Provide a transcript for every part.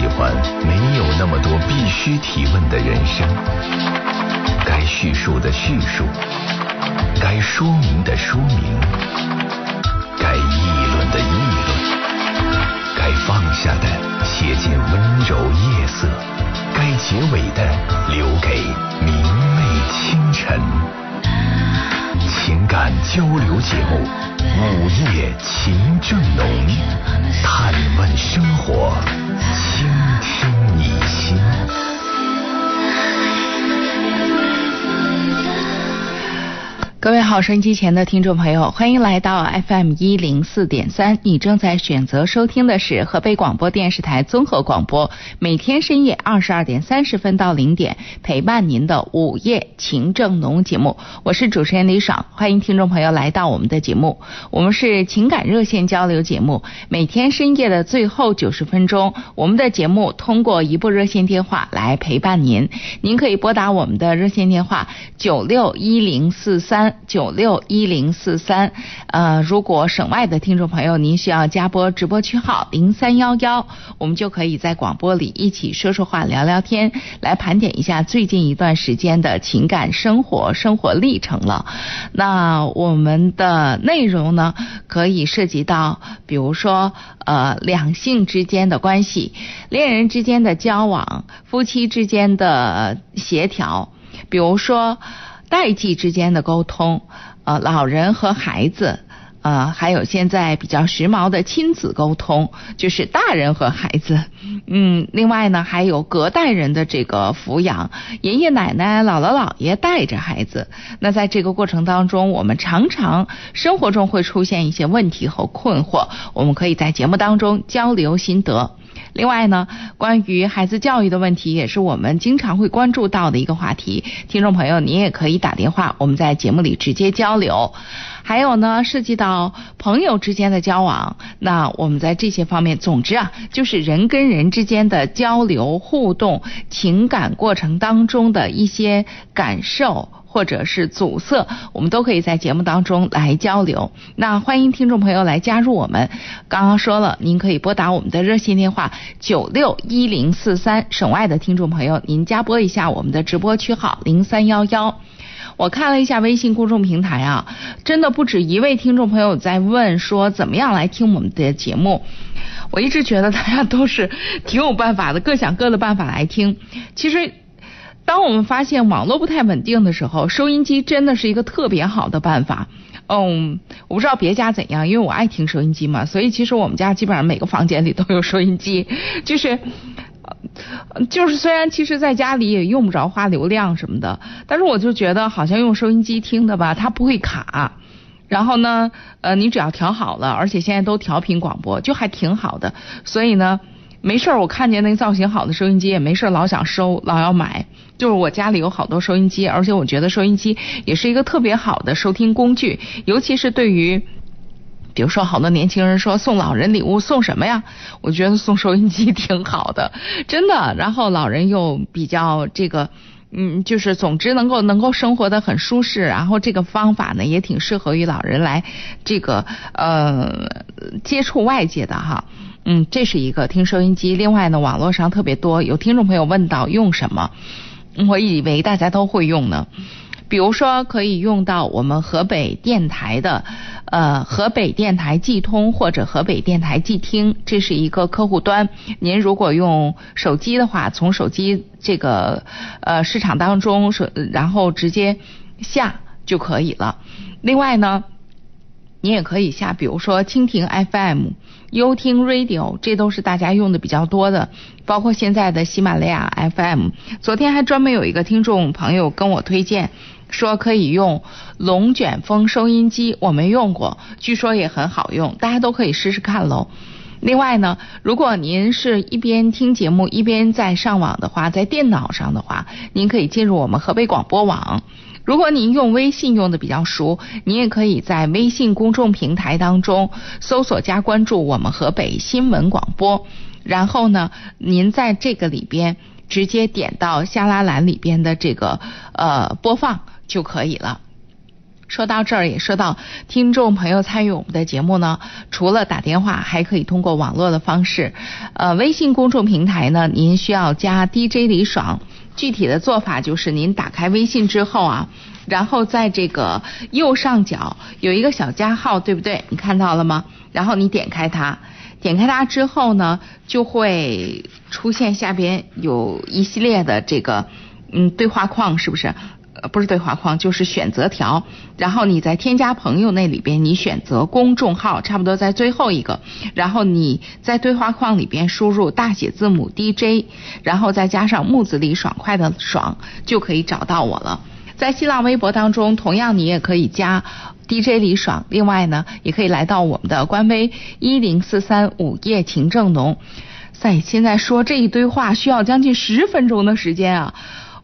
喜欢没有那么多必须提问的人生，该叙述的叙述，该说明的说明，该议论的议论，该放下的写进温柔夜色，该结尾的留给明媚清晨。情感交流节目《午夜情正浓》，探问生活，倾听你心。各位好，收音机前的听众朋友，欢迎来到 FM 一零四点三。你正在选择收听的是河北广播电视台综合广播，每天深夜二十二点三十分到零点陪伴您的午夜情正浓节目。我是主持人李爽，欢迎听众朋友来到我们的节目。我们是情感热线交流节目，每天深夜的最后九十分钟，我们的节目通过一部热线电话来陪伴您。您可以拨打我们的热线电话九六一零四三。九六一零四三，呃，如果省外的听众朋友您需要加播直播区号零三幺幺，我们就可以在广播里一起说说话、聊聊天，来盘点一下最近一段时间的情感生活、生活历程了。那我们的内容呢，可以涉及到，比如说，呃，两性之间的关系、恋人之间的交往、夫妻之间的协调，比如说。代际之间的沟通，呃，老人和孩子，呃，还有现在比较时髦的亲子沟通，就是大人和孩子，嗯，另外呢，还有隔代人的这个抚养，爷爷奶奶、姥姥姥爷带着孩子，那在这个过程当中，我们常常生活中会出现一些问题和困惑，我们可以在节目当中交流心得。另外呢，关于孩子教育的问题，也是我们经常会关注到的一个话题。听众朋友，您也可以打电话，我们在节目里直接交流。还有呢，涉及到朋友之间的交往，那我们在这些方面，总之啊，就是人跟人之间的交流互动、情感过程当中的一些感受。或者是阻塞，我们都可以在节目当中来交流。那欢迎听众朋友来加入我们。刚刚说了，您可以拨打我们的热线电话九六一零四三，省外的听众朋友，您加拨一下我们的直播区号零三幺幺。我看了一下微信公众平台啊，真的不止一位听众朋友在问说怎么样来听我们的节目。我一直觉得大家都是挺有办法的，各想各的办法来听。其实。当我们发现网络不太稳定的时候，收音机真的是一个特别好的办法。嗯，我不知道别家怎样，因为我爱听收音机嘛，所以其实我们家基本上每个房间里都有收音机。就是，就是虽然其实在家里也用不着花流量什么的，但是我就觉得好像用收音机听的吧，它不会卡。然后呢，呃，你只要调好了，而且现在都调频广播，就还挺好的。所以呢。没事儿，我看见那个造型好的收音机，也没事儿老想收，老要买。就是我家里有好多收音机，而且我觉得收音机也是一个特别好的收听工具，尤其是对于，比如说好多年轻人说送老人礼物送什么呀？我觉得送收音机 挺好的，真的。然后老人又比较这个，嗯，就是总之能够能够生活的很舒适，然后这个方法呢也挺适合于老人来这个呃接触外界的哈。嗯，这是一个听收音机。另外呢，网络上特别多，有听众朋友问到用什么，我以为大家都会用呢。比如说，可以用到我们河北电台的呃河北电台寄通或者河北电台寄听，这是一个客户端。您如果用手机的话，从手机这个呃市场当中是，然后直接下就可以了。另外呢。你也可以下，比如说蜻蜓 FM、优听 Radio，这都是大家用的比较多的，包括现在的喜马拉雅 FM。昨天还专门有一个听众朋友跟我推荐，说可以用龙卷风收音机，我没用过，据说也很好用，大家都可以试试看喽。另外呢，如果您是一边听节目一边在上网的话，在电脑上的话，您可以进入我们河北广播网。如果您用微信用的比较熟，您也可以在微信公众平台当中搜索加关注我们河北新闻广播，然后呢，您在这个里边直接点到下拉栏里边的这个呃播放就可以了。说到这儿，也说到听众朋友参与我们的节目呢，除了打电话，还可以通过网络的方式。呃，微信公众平台呢，您需要加 DJ 李爽。具体的做法就是，您打开微信之后啊，然后在这个右上角有一个小加号，对不对？你看到了吗？然后你点开它，点开它之后呢，就会出现下边有一系列的这个嗯对话框，是不是？呃，不是对话框，就是选择条。然后你在添加朋友那里边，你选择公众号，差不多在最后一个。然后你在对话框里边输入大写字母 DJ，然后再加上木子李爽快的爽，就可以找到我了。在新浪微博当中，同样你也可以加 DJ 李爽。另外呢，也可以来到我们的官微一零四三午夜情正浓。在现在说这一堆话需要将近十分钟的时间啊。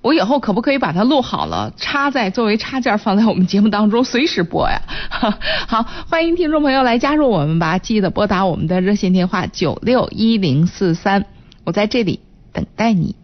我以后可不可以把它录好了，插在作为插件放在我们节目当中，随时播呀？好，欢迎听众朋友来加入我们吧，记得拨打我们的热线电话九六一零四三，我在这里等待你。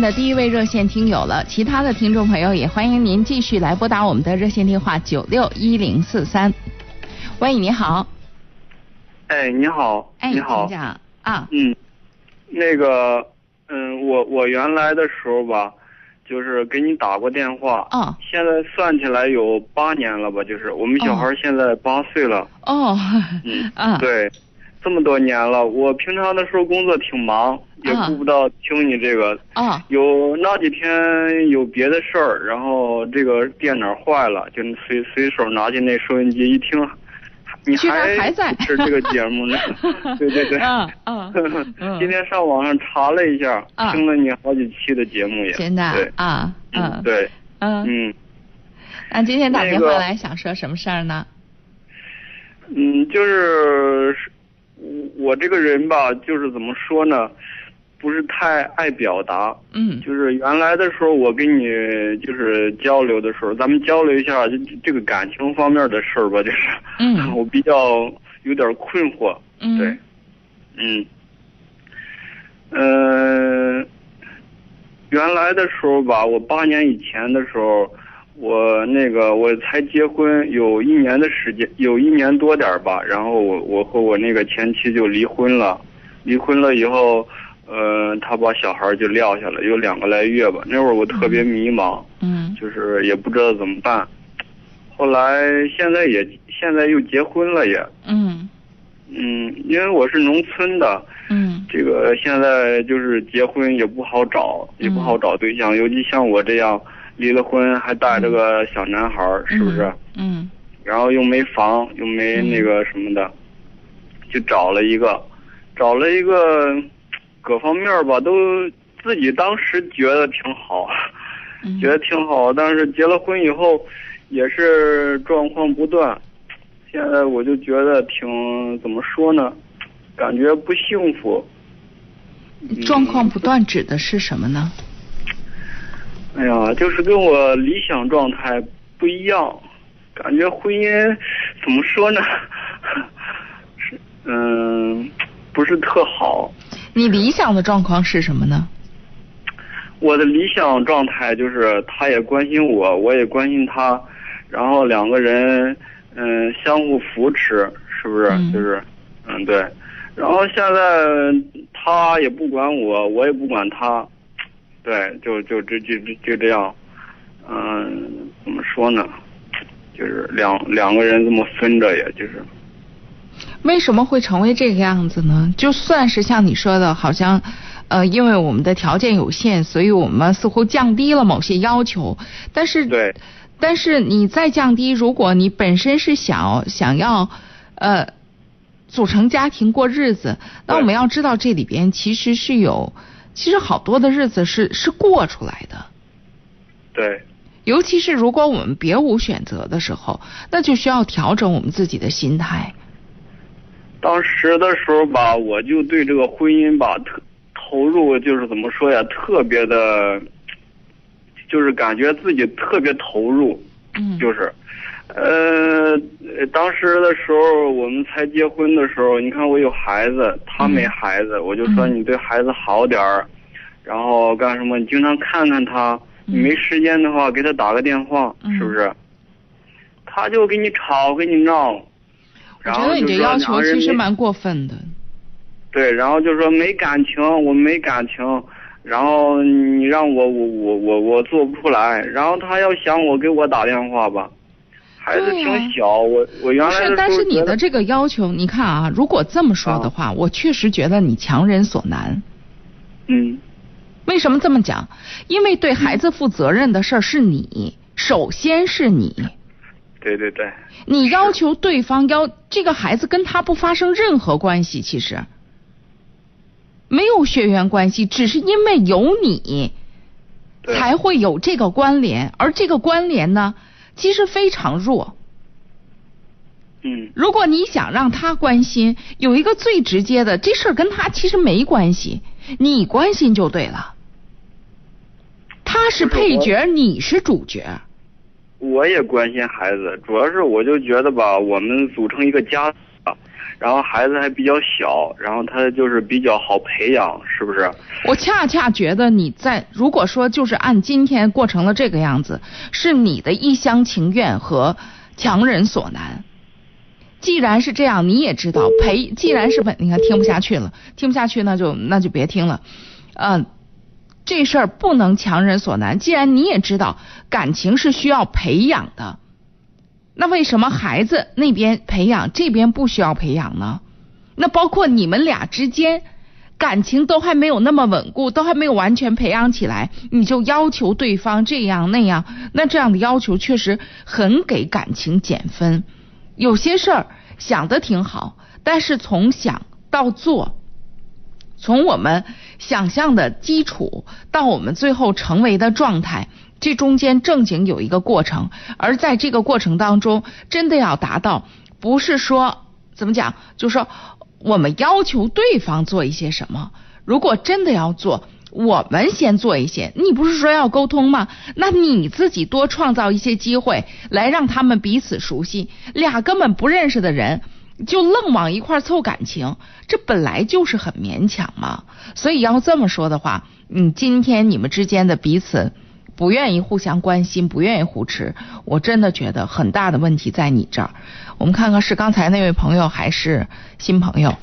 的第一位热线听友了，其他的听众朋友也欢迎您继续来拨打我们的热线电话九六一零四三。喂，你好。哎，你好，哎，你好，讲。啊。嗯，那个，嗯，我我原来的时候吧，就是给你打过电话，哦。现在算起来有八年了吧，就是我们小孩现在八岁了，哦，嗯 啊，对，这么多年了，我平常的时候工作挺忙，也啊顾不到听你这个，啊，有那几天有别的事儿，然后这个电脑坏了，就随随手拿进那收音机一听，你还还在是这个节目呢？对对对。嗯 嗯嗯今天上网上查了一下，啊听了你好几期的节目也。真的对，啊，嗯，对，嗯，嗯那今天打电话来想说什么事儿呢？嗯，就是我这个人吧，就是怎么说呢，不是太爱表达。嗯。就是原来的时候，我跟你就是交流的时候，咱们交流一下这这个感情方面的事儿吧，就是，嗯。我比较有点困惑。嗯，对，嗯，嗯、原来的时候吧，我八年以前的时候，我那个我才结婚有一年的时间，有一年多点儿吧，然后我我和我那个前妻就离婚了，离婚了以后，呃，他把小孩就撂下了，有两个来月吧，那会儿我特别迷茫，嗯。就是也不知道怎么办，后来现在也现在又结婚了也。嗯。嗯，因为我是农村的，嗯。这个现在就是结婚也不好找，也不好找对象，尤其像我这样离了婚还带着个小男孩儿，是不是？嗯。然后又没房，又没那个什么的，就找了一个，找了一个，各方面吧都自己当时觉得挺好，嗯，觉得挺好，但是结了婚以后也是状况不断，现在我就觉得挺怎么说呢，感觉不幸福。嗯状况不断指的是什么呢？哎呀，就是跟我理想状态不一样，感觉婚姻怎么说呢？是嗯，不是特好。你理想的状况是什么呢？我的理想状态就是他也关心我，我也关心他，然后两个人嗯相互扶持，是不是？嗯就是嗯对。然后现在他也不管我，我也不管他，对，就就就就就就这样，嗯，怎么说呢？就是两两个人这么分着，也就是。为什么会成为这个样子呢？就算是像你说的，好像，呃，因为我们的条件有限，所以我们似乎降低了某些要求。但是，对，但是你再降低，如果你本身是想想要，呃，组成家庭过日子，那我们要知道这里边其实是有，其实好多的日子是是过出来的。对，尤其是如果我们别无选择的时候，那就需要调整我们自己的心态。当时的时候吧，我就对这个婚姻吧特投入，就是怎么说呀，特别的，就是感觉自己特别投入，嗯，就是，呃，呃当时的时候我们才结婚的时候，你看我有孩子，他没嗯孩子，我就说嗯你对孩子好点儿，然后干什么？你经常看看他，你嗯没时间的话给他打个电话，嗯是不是？他就跟你吵，跟你闹。我觉得你这要求其实蛮过分的。对，然后就说没感情，我没感情，然后你让我我我我我做不出来，然后他要想我给我打电话吧，孩子挺小，我我原来但是你的这个要求，你看啊，如果这么说的话，我确实觉得你强人所难。嗯为什么这么讲？因为对孩子负责任的事儿是你，首先是你，对对对你要求对方要这个孩子跟他不发生任何关系，其实没有血缘关系，只是因为有你，才会有这个关联，而这个关联呢，其实非常弱。嗯如果你想让他关心，有一个最直接的，这事儿跟他其实没关系，你关心就对了。他是配角，你是主角。我也关心孩子，主要是我就觉得吧，我们组成一个家，然后孩子还比较小，然后他就是比较好培养，是不是？我恰恰觉得你在如果说就是按今天过成了这个样子，是你的一厢情愿和强人所难。既然是这样，你也知道培，既然是本，你看听不下去了，听不下去那就那就别听了，嗯。这事儿不能强人所难。既然你也知道感情是需要培养的，那为什么孩子那边培养，这边不需要培养呢？那包括你们俩之间感情都还没有那么稳固，都还没有完全培养起来，你就要求对方这样那样，那这样的要求确实很给感情减分。有些事儿想的挺好，但是从想到做。从我们想象的基础到我们最后成为的状态，这中间正经有一个过程，而在这个过程当中，真的要达到，不是说怎么讲，就是说我们要求对方做一些什么。如果真的要做，我们先做一些。你不是说要沟通吗？那你自己多创造一些机会，来让他们彼此熟悉。俩根本不认识的人。就愣往一块凑感情，这本来就是很勉强嘛。所以要这么说的话，嗯，今天你们之间的彼此不愿意互相关心，不愿意互持，我真的觉得很大的问题在你这儿。我们看看是刚才那位朋友还是新朋友？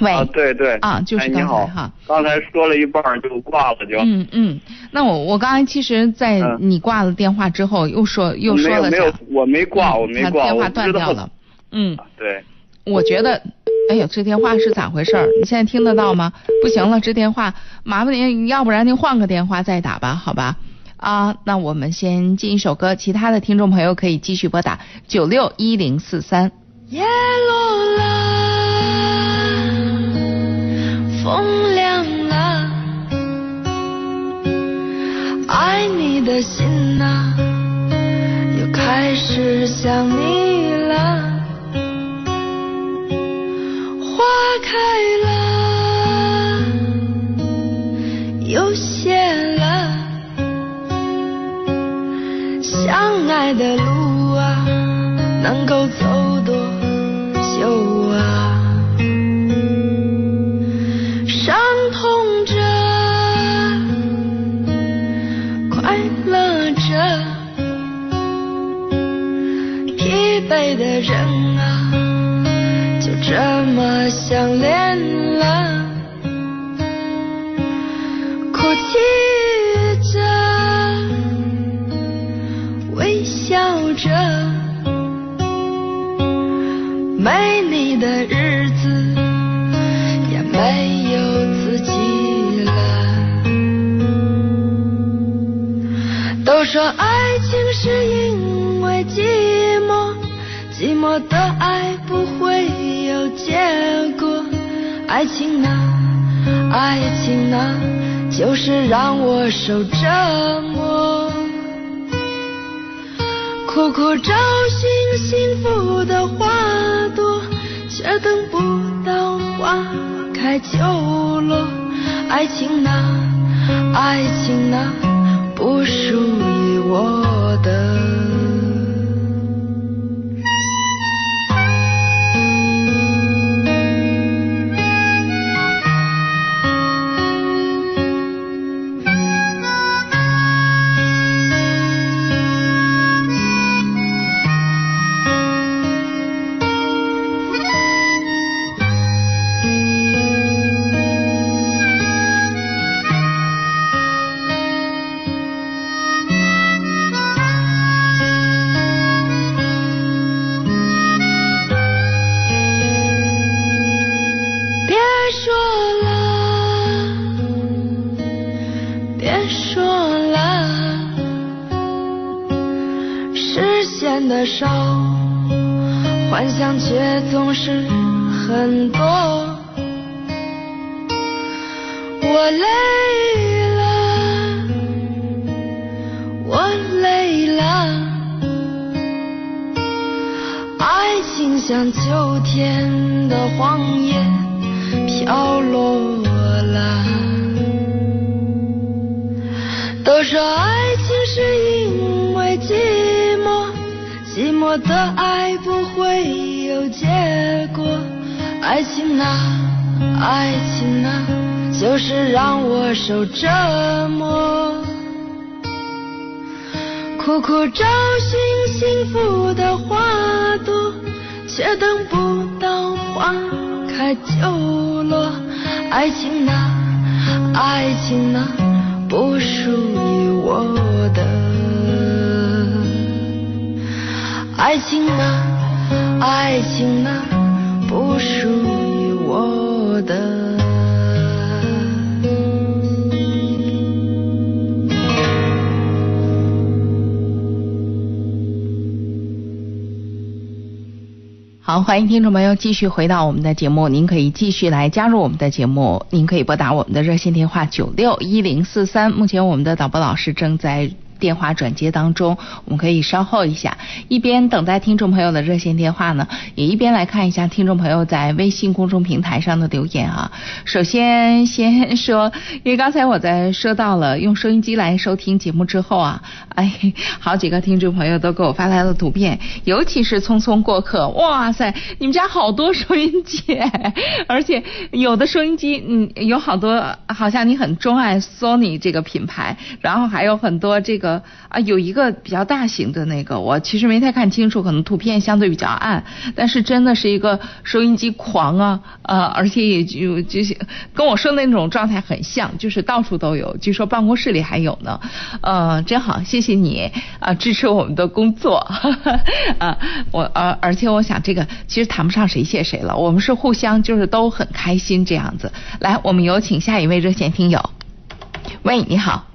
喂，啊，对对，啊，就是刚才哈，刚才说了一半就挂了就。嗯嗯，那我我刚才其实，在你挂了电话之后，又说又说了没有没有，我没挂，我没挂，电话断掉了。嗯，对，我觉得，哎呦，这电话是咋回事儿？你现在听得到吗？不行了，这电话，麻烦您，要不然您换个电话再打吧，好吧？啊，那我们先进一首歌，其他的听众朋友可以继续拨打九六一零四三。叶落了，风凉了，爱你的心呐，又开始想你。了，花开了，又谢了。相爱的路啊，能够走多久啊？伤痛着，快乐着，疲惫的人啊。这么相恋了，哭泣着，微笑着，没你的日子也没有自己了。都说爱情是因为寂寞，寂寞的爱爱情呢？爱情呢？就是让我受折磨。苦苦找寻幸福的花朵，却等不到花开就落。爱情呢？爱情呢？不属于我的。幻想却总是很多我累了我累了爱情像秋天的黄叶飘落了都说爱情是因为寂寞寂寞的爱爱情啊，爱情啊，就是让我受折磨。苦苦找寻幸福的花朵，却等不到花开就落。爱情啊，爱情啊，不属于我的。爱情啊，爱情啊，不属于我的。好，欢迎听众朋友继续回到我们的节目，您可以继续来加入我们的节目，您可以拨打我们的热线电话九六一零四三。目前我们的导播老师正在。电话转接当中，我们可以稍后一下，一边等待听众朋友的热线电话呢，也一边来看一下听众朋友在微信公众平台上的留言啊。首先先说，因为刚才我在说到了用收音机来收听节目之后啊，哎，好几个听众朋友都给我发来了图片，尤其是匆匆过客，哇塞，你们家好多收音机，而且有的收音机，嗯，有好多，好像你很钟爱 Sony 这个品牌，然后还有很多这个。啊，有一个比较大型的那个，我其实没太看清楚，可能图片相对比较暗，但是真的是一个收音机狂啊，呃，而且也就就是跟我说的那种状态很像，就是到处都有，据说办公室里还有呢，呃，真好，谢谢你啊，支持我们的工作，啊，我呃，而且我想这个其实谈不上谁谢谁了，我们是互相就是都很开心这样子。来，我们有请下一位热线听友，喂，你好。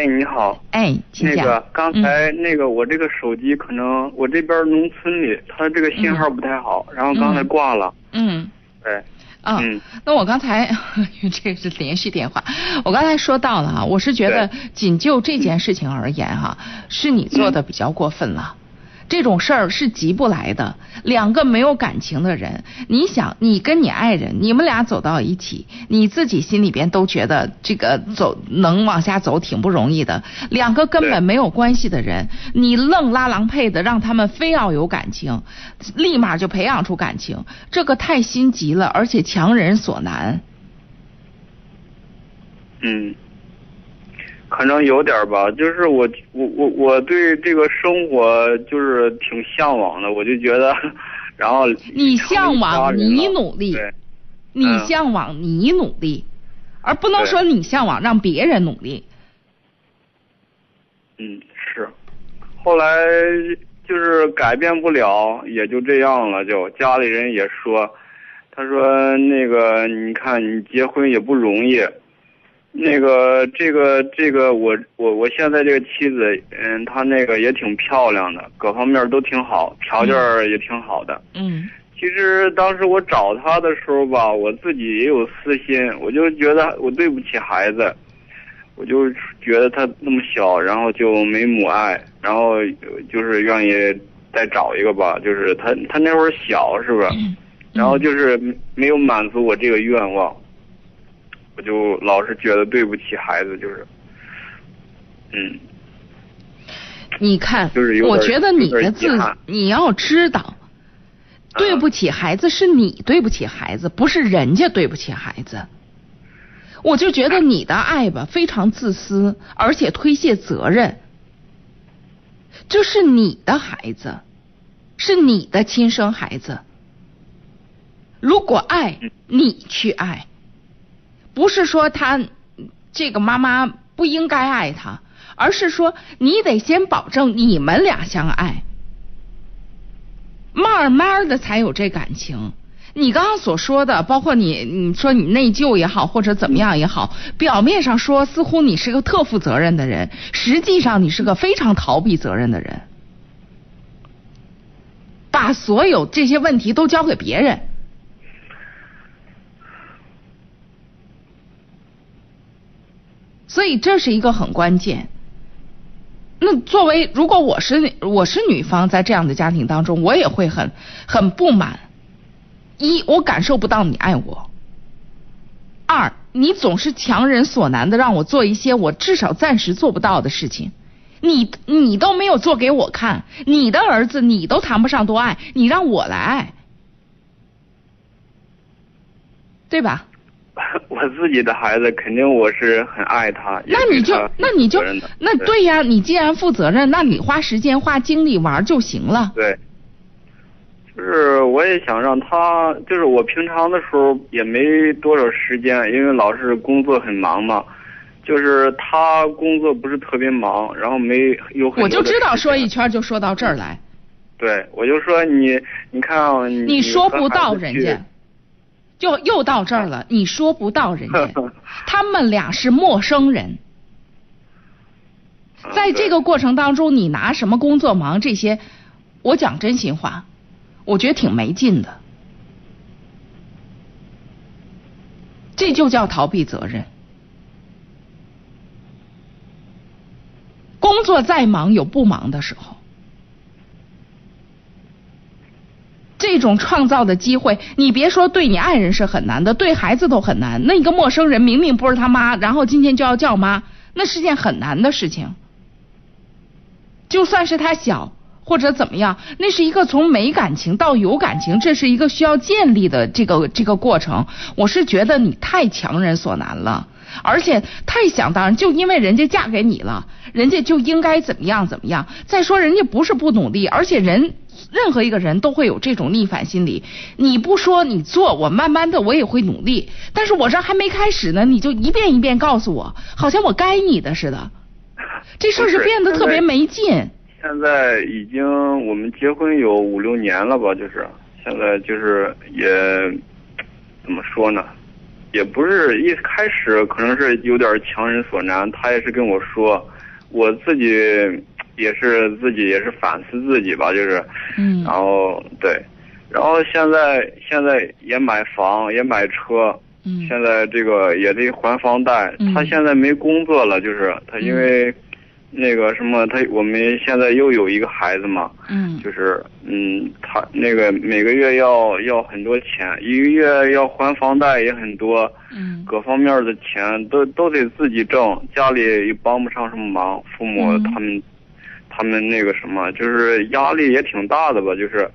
哎，你好。哎，那个刚才那个我这个手机可能我这边农村里，它这个信号不太好，然后刚才挂了。嗯。对。啊，那我刚才 这是连续电话，我刚才说到了啊，我是觉得仅就这件事情而言哈，是你做的比较过分了。这种事儿是急不来的。两个没有感情的人，你想，你跟你爱人，你们俩走到一起，你自己心里边都觉得这个走能往下走挺不容易的。两个根本没有关系的人，你愣拉郎配的让他们非要有感情，立马就培养出感情，这个太心急了，而且强人所难。嗯。可能有点吧，就是我我我我对这个生活就是挺向往的，我就觉得，然后 你向往你努力，你向往你努力，而不能说你向往让别人努力。嗯，是，后来就是改变不了，也就这样了。就家里人也说，他说那个你看你结婚也不容易。那个，这个，这个，我我我现在这个妻子，嗯，她那个也挺漂亮的，各方面都挺好，条件也挺好的。嗯。其实当时我找她的时候吧，我自己也有私心，我就觉得我对不起孩子，我就觉得她那么小，然后就没母爱，然后就是愿意再找一个吧，就是她她那会儿小，是不是？然后就是没有满足我这个愿望。我就老是觉得对不起孩子，就是，嗯，你看，就是我觉得你的字，你要知道，对不起孩子是你对不起孩子，不是人家对不起孩子。我就觉得你的爱吧非常自私，而且推卸责任。这是你的孩子，是你的亲生孩子。如果爱，你去爱。不是说他这个妈妈不应该爱他，而是说你得先保证你们俩相爱，慢慢的才有这感情。你刚刚所说的，包括你你说你内疚也好，或者怎么样也好，表面上说似乎你是个特负责任的人，实际上你是个非常逃避责任的人，把所有这些问题都交给别人。所以这是一个很关键。那作为如果我是我是女方，在这样的家庭当中，我也会很很不满。一，我感受不到你爱我；二，你总是强人所难的让我做一些我至少暂时做不到的事情。你你都没有做给我看，你的儿子你都谈不上多爱，你让我来爱。对吧？我自己的孩子肯定我是很爱他，那你就那你就那对呀，你既然负责任，那你花时间花精力玩就行了。对，就是我也想让他，就是我平常的时候也没多少时间，因为老是工作很忙嘛。就是他工作不是特别忙，然后没有很我就知道说一圈就说到这儿来，对，我就说你，你看啊你你说不到人家，就又到这儿了，你说不到人家，他们俩是陌生人。嗯在这个过程当中，你拿什么工作忙这些，我讲真心话，我觉得挺没劲的。这就叫逃避责任。工作再忙，有不忙的时候。这种创造的机会，你别说对你爱人是很难的，对孩子都很难。那一个陌生人明明不是他妈，然后今天就要叫妈，那是件很难的事情。就算是他小或者怎么样，那是一个从没感情到有感情，这是一个需要建立的这个这个过程。我是觉得你太强人所难了，而且太想当然，就因为人家嫁给你了，人家就应该怎么样怎么样。再说人家不是不努力，而且人任何一个人都会有这种逆反心理。你不说你做，我慢慢的我也会努力，但是我这还没开始呢，你就一遍一遍告诉我，好像我该你的似的。这事儿是变得特别没劲。现在已经我们结婚有五六年了吧，就是现在就是也怎么说呢，也不是一开始可能是有点强人所难，他也是跟我说，我自己也是自己也是反思自己吧，就是，嗯。然后对，然后现在现在也买房也买车，嗯。现在这个也得还房贷，嗯。他现在没工作了，就是他因为那个什么，他我们现在又有一个孩子嘛，嗯。就是嗯，他那个每个月要要很多钱，一个月要还房贷也很多，嗯。各方面的钱都都得自己挣，家里也帮不上什么忙，父母嗯。他们、他们那个什么，就是压力也挺大的吧，就是，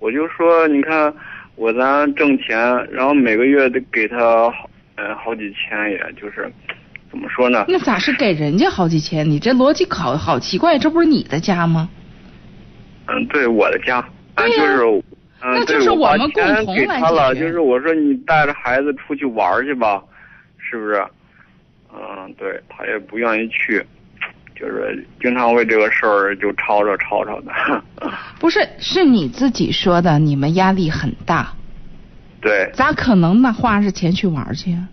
我就说你看我咱挣钱，然后每个月得给他好呃好几千，也就是怎么说呢？那咋是给人家好几千？你这逻辑好好奇怪，这不是你的家吗？嗯，对我的家，对呀就是，嗯，那对就是我们共同来给他了，就是我说你带着孩子出去玩去吧，是不是？嗯，对他也不愿意去，就是经常为这个事儿就吵吵吵吵的。不是，是你自己说的，你们压力很大，对，咋可能呢？花着钱去玩去啊？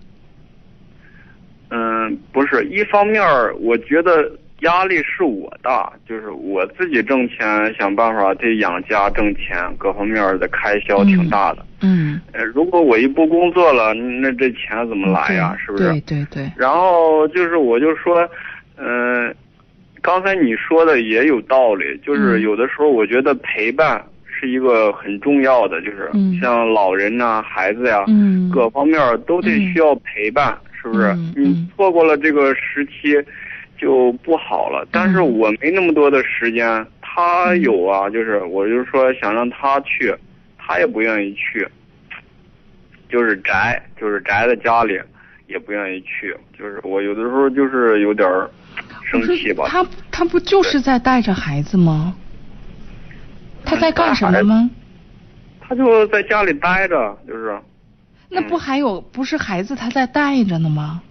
嗯，不是，一方面儿我觉得压力是我大，就是我自己挣钱，想办法得养家挣钱，各方面的开销挺大的。嗯，呃，如果我一不工作了，那这钱怎么来呀？是不是？对对对，然后就是我就说，嗯、刚才你说的也有道理，就是嗯有的时候我觉得陪伴是一个很重要的，就是嗯像老人呐、孩子呀、嗯各方面都得嗯需要陪伴，是不是？你错过了这个时期就不好了。但是嗯我没那么多的时间，他有啊，就是我就说想让他去，他也不愿意去，就是宅，就是宅在家里，也不愿意去。就是我有的时候就是有点儿生气吧。他他不就是在带着孩子吗？他在干什么吗？他就在家里待着，就是。那不还有不是孩子他在带着呢吗？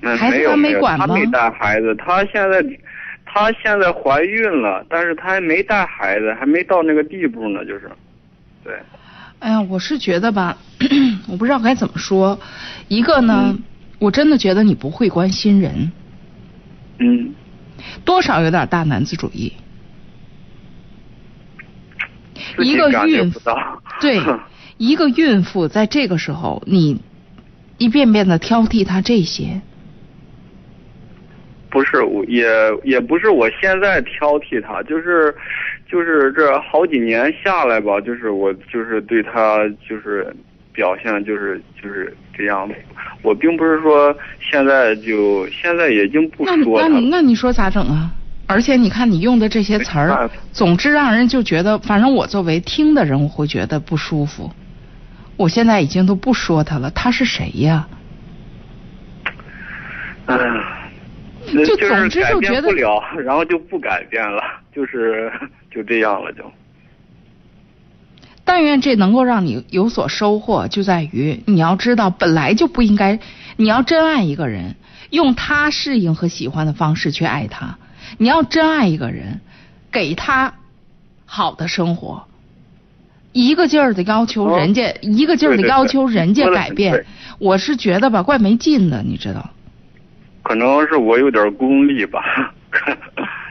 嗯，孩子他没管吗他没带孩子，他现在，他现在怀孕了，但是他还没带孩子，还没到那个地步呢，就是，对，哎呀，我是觉得吧，我不知道该怎么说。一个呢，嗯我真的觉得你不会关心人，嗯，多少有点大男子主义。一个孕妇，对，一个孕妇在这个时候，你一遍遍的挑剔她这些，不是我也也不是我现在挑剔她，就是就是这好几年下来吧，就是我就是对他就是表现就是就是这样，我并不是说现在就现在已经不那你那说他了。你那你说咋整啊？而且你看你用的这些词儿总之让人就觉得，反正我作为听的人，我会觉得不舒服。我现在已经都不说他了，他是谁呀？嗯，那就就是总之就觉得不了，然后就不改变了，就是就这样了就。但愿这能够让你有所收获，就在于你要知道，本来就不应该，你要真爱一个人，用他适应和喜欢的方式去爱他。你要真爱一个人，给他好的生活，一个劲儿的要求哦人家，一个劲儿的要求人家改变。我是觉得吧，怪没劲的，你知道。可能是我有点功利吧，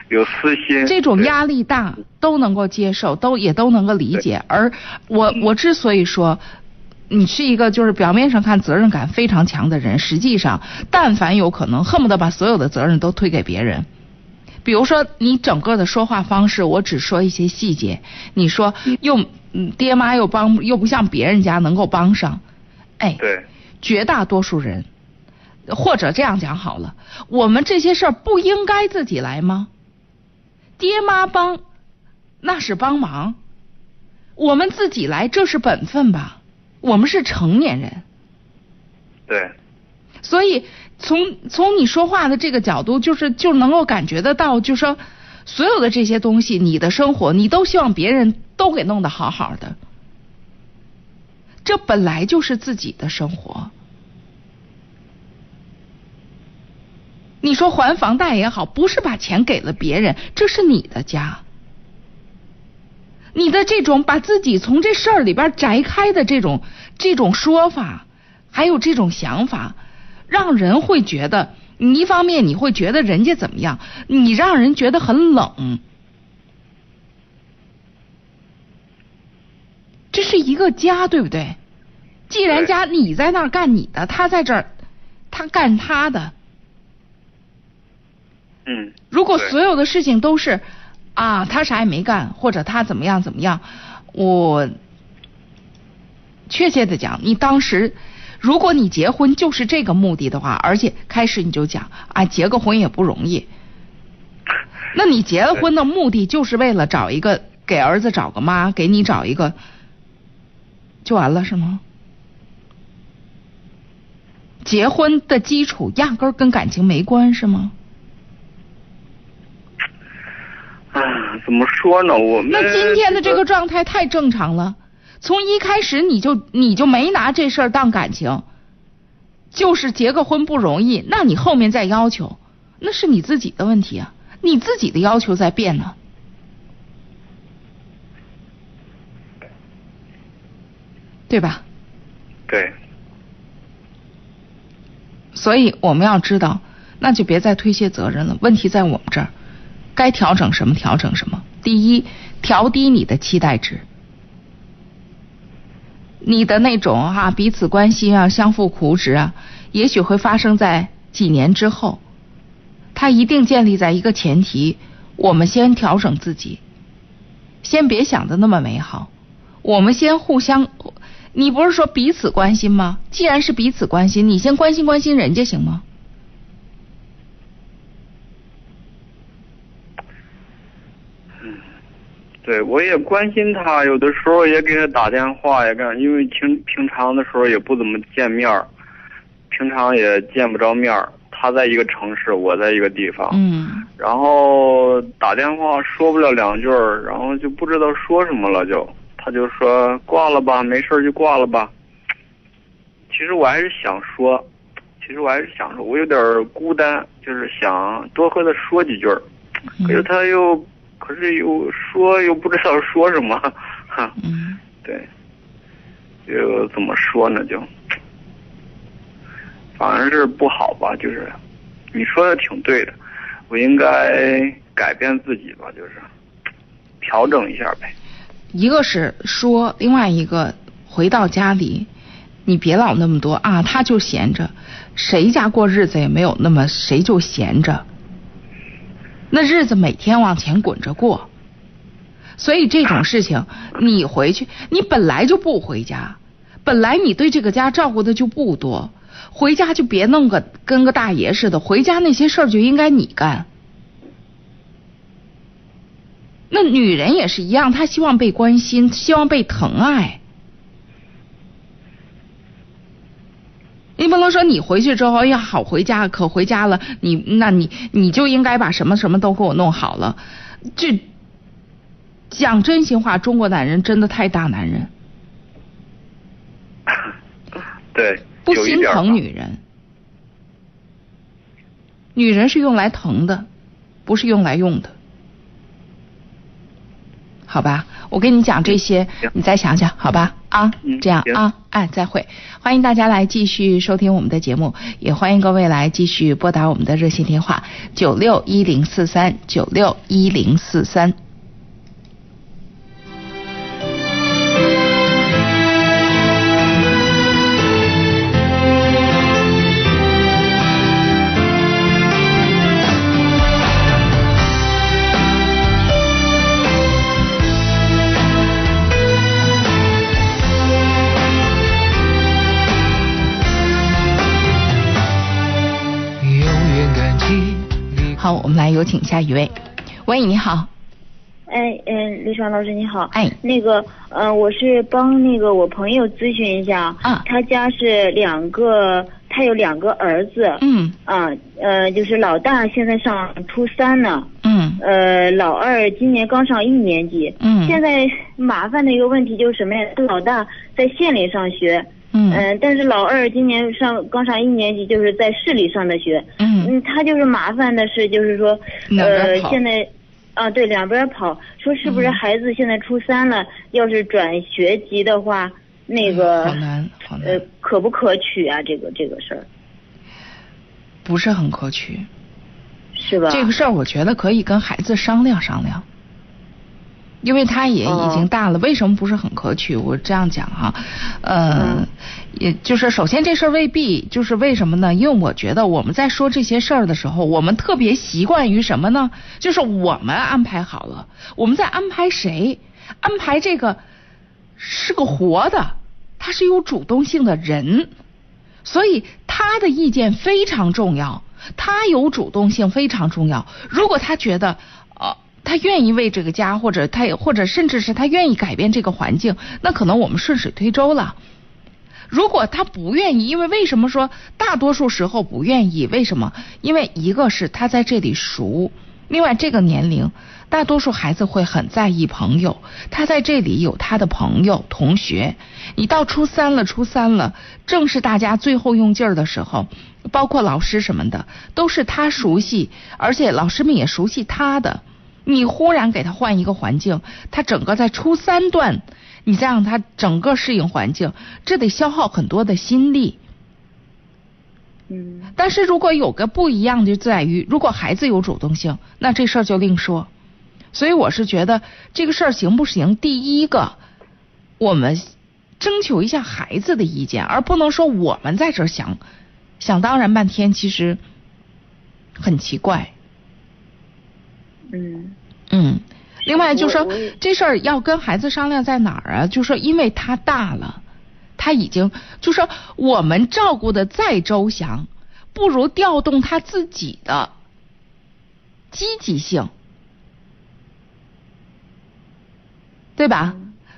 有私心。这种压力大都能够接受，都也都能够理解。而我我之所以说，你是一个就是表面上看责任感非常强的人，实际上但凡有可能，恨不得把所有的责任都推给别人。比如说你整个的说话方式，我只说一些细节，你说又嗯爹妈又帮又不像别人家能够帮上，哎，对，绝大多数人，或者这样讲好了，我们这些事儿不应该自己来吗？爹妈帮，那是帮忙，我们自己来，这是本分吧？我们是成年人，对，所以从从你说话的这个角度，就是就能够感觉得到，就说所有的这些东西，你的生活，你都希望别人都给弄得好好的，这本来就是自己的生活。你说还房贷也好，不是把钱给了别人，这是你的家。你的这种把自己从这事儿里边摘开的这种这种说法，还有这种想法，让人会觉得，你一方面你会觉得人家怎么样，你让人觉得很冷。这是一个家，对不对？既然家你在那儿干你的，他在这儿，他干他的。嗯，如果所有的事情都是啊，他啥也没干，或者他怎么样怎么样，我确切的讲，你当时如果你结婚就是这个目的的话，而且开始你就讲啊，结个婚也不容易，那你结了婚的目的就是为了找一个给儿子找个妈，给你找一个，就完了是吗？结婚的基础压根儿跟感情没关是吗？啊，怎么说呢？我们那今天的这个状态太正常了，从一开始你就你就没拿这事儿当感情，就是结个婚不容易，那你后面再要求，那是你自己的问题啊，你自己的要求在变呢。对吧？对，所以我们要知道，那就别再推卸责任了。问题在我们这儿，该调整什么调整什么。第一，调低你的期待值，你的那种啊彼此关心啊、相互扶持啊，也许会发生在几年之后。它一定建立在一个前提：我们先调整自己，先别想的那么美好，我们先互相。你不是说彼此关心吗？既然是彼此关心，你先关心关心人家行吗？对，我也关心他，有的时候也给他打电话，呀干，因为平平常的时候也不怎么见面儿，平常也见不着面儿。他在一个城市，我在一个地方，嗯然后打电话说不了两句儿，然后就不知道说什么了就，他就说挂了吧，没事儿就挂了吧。其实我还是想说，其实我还是想说，我有点孤单，就是想多和他说几句儿，可是嗯他又，可是又说又不知道说什么，哈，嗯，对，就怎么说呢？就，反正是不好吧，就是，你说的挺对的，我应该改变自己吧，就是，调整一下呗。一个是说，另外一个回到家里，你别老那么多啊，他就闲着，谁家过日子也没有那么谁就闲着，那日子每天往前滚着过，所以这种事情你回去，你本来就不回家，本来你对这个家照顾的就不多，回家就别弄个跟个大爷似的，回家那些事儿就应该你干。那女人也是一样，她希望被关心，希望被疼爱。你不能说你回去之后，哎呀，好回家，可回家了，你那你你就应该把什么什么都给我弄好了。这讲真心话，中国男人真的太大男人，对，不心疼女人。女人是用来疼的，不是用来用的。好吧，我跟你讲这些，你再想想，好吧？啊，嗯这样啊，哎，再会。欢迎大家来继续收听我们的节目，也欢迎各位来继续拨打我们的热线电话九六一零四三九六一零四三。有请下一位。喂，你好，哎，嗯，李爽老师你好。哎那个，呃，我是帮那个我朋友咨询一下。啊他家是两个，他有两个儿子。嗯啊，呃，就是老大现在上初三呢，嗯呃，老二今年刚上一年级。嗯现在麻烦的一个问题就是什么呀？老大在县里上学，嗯嗯、但是老二今年上刚上一年级，就是在市里上的学。嗯嗯，他就是麻烦的是，就是说，呃，现在，啊，对，两边跑，说是不是嗯孩子现在初三了，要是转学籍的话，那个，好难好难呃，可不可取啊？这个这个事儿不是很可取。是吧？这个事儿，我觉得可以跟孩子商量商量，因为他也已经大了，为什么不是很可取？我这样讲哈、呃，嗯也就是首先这事儿未必就是为什么呢？因为我觉得我们在说这些事儿的时候，我们特别习惯于什么呢？就是我们安排好了，我们在安排谁？安排这个是个活的，他是有主动性的人。所以他的意见非常重要，他有主动性非常重要。如果他觉得呃他愿意为这个家，或者他也或者甚至是他愿意改变这个环境，那可能我们顺水推舟了。如果他不愿意，因为为什么说大多数时候不愿意？为什么？因为一个是他在这里熟，另外这个年龄，大多数孩子会很在意朋友，他在这里有他的朋友、同学。你到初三了，初三了，正是大家最后用劲儿的时候，包括老师什么的，都是他熟悉，而且老师们也熟悉他的。你忽然给他换一个环境，他整个在初三段，你再让他整个适应环境，这得消耗很多的心力。嗯但是如果有个不一样的就在于，如果孩子有主动性，那这事儿就另说。所以我是觉得这个事儿行不行？第一个，我们征求一下孩子的意见，而不能说我们在这儿想想当然半天，其实很奇怪。嗯嗯，另外就说这事儿要跟孩子商量在哪儿啊？就说因为他大了，他已经就说我们照顾的再周详，不如调动他自己的积极性，对吧？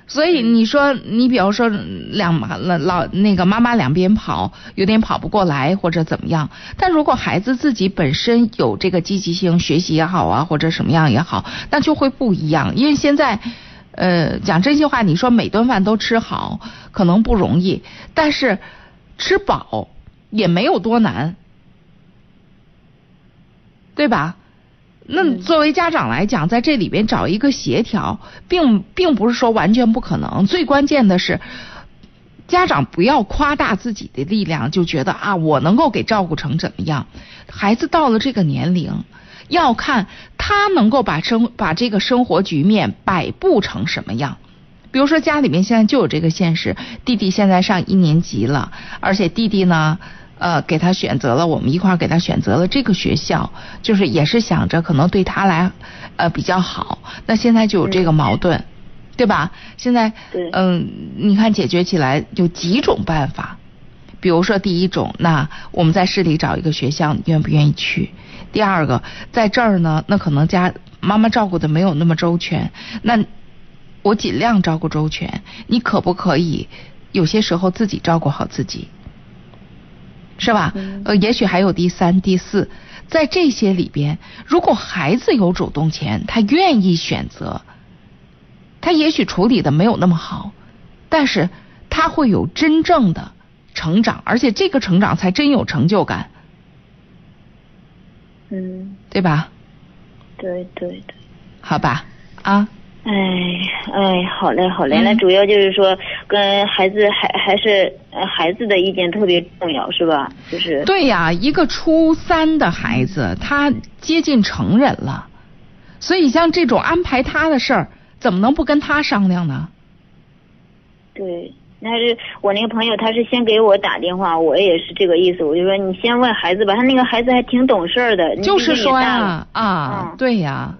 所以你说，你比如说两老老那个妈妈两边跑，有点跑不过来或者怎么样。但如果孩子自己本身有这个积极性，学习也好啊，或者什么样也好，那就会不一样。因为现在，呃，讲真心话，你说每顿饭都吃好，可能不容易，但是吃饱也没有多难，对吧？那作为家长来讲，在这里边找一个协调，并并不是说完全不可能。最关键的是，家长不要夸大自己的力量，就觉得啊，我能够给照顾成怎么样。孩子到了这个年龄，要看他能够把生把这个生活局面摆布成什么样。比如说家里面现在就有这个现实，弟弟现在上一年级了，而且弟弟呢。呃，给他选择了，我们一块儿给他选择了这个学校，就是也是想着可能对他来，呃比较好。那现在就有这个矛盾，对吧？现在，对嗯，你看解决起来有几种办法，比如说第一种，那我们在市里找一个学校，你愿不愿意去？第二个，在这儿呢，那可能家妈妈照顾的没有那么周全，那我尽量照顾周全，你可不可以有些时候自己照顾好自己？是吧？嗯呃，也许还有第三、第四，在这些里边，如果孩子有主动权，他愿意选择，他也许处理的没有那么好，但是他会有真正的成长，而且这个成长才真有成就感，嗯，对吧？对对对。好吧，啊，哎哎，好嘞好嘞，嗯。那主要就是说跟孩子还还是呃孩子的意见特别重要，是吧？就是对呀，一个初三的孩子，他接近成人了，所以像这种安排他的事儿，怎么能不跟他商量呢？对，那是我那个朋友，他是先给我打电话，我也是这个意思，我就说你先问孩子吧，他那个孩子还挺懂事儿的，你就是说啊，嗯。对呀，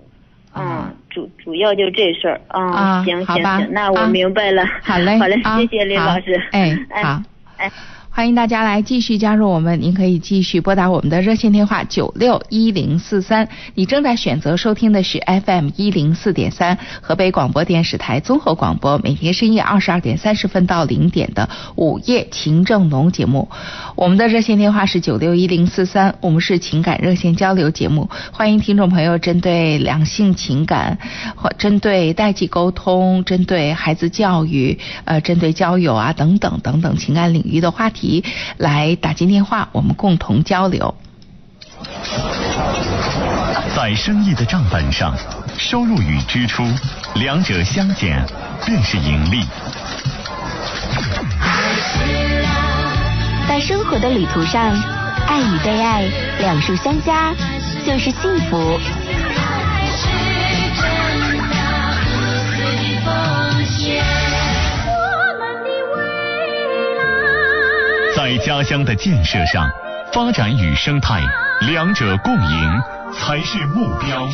主主要就这事儿啊啊行行行，那我啊明白了。好嘞，好嘞，啊谢谢李老师。哎，好。哎，欢迎大家来继续加入我们，您可以继续拨打我们的热线电话九六一零四三。你正在选择收听的是 FM 一零四点三，河北广播电视台综合广播，每天深夜二十二点三十分到零点的午夜情正浓节目。我们的热线电话是九六一零四三，我们是情感热线交流节目，欢迎听众朋友针对两性情感或针对代际沟通、针对孩子教育、呃，针对交友啊等等等等情感领域的话题来打进电话，我们共同交流。在生意的账本上，收入与支出两者相减便是盈利。在生活的旅途上，爱与被爱两数相加就是幸福。在家乡的建设上，发展与生态两者共赢才是目标。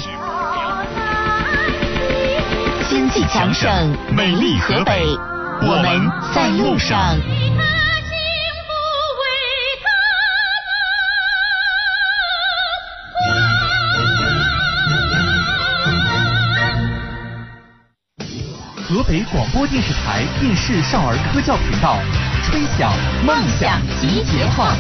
经济强省，美丽河北，我们在路上。河北广播电视台电视少儿科教频道，吹响梦想集结号。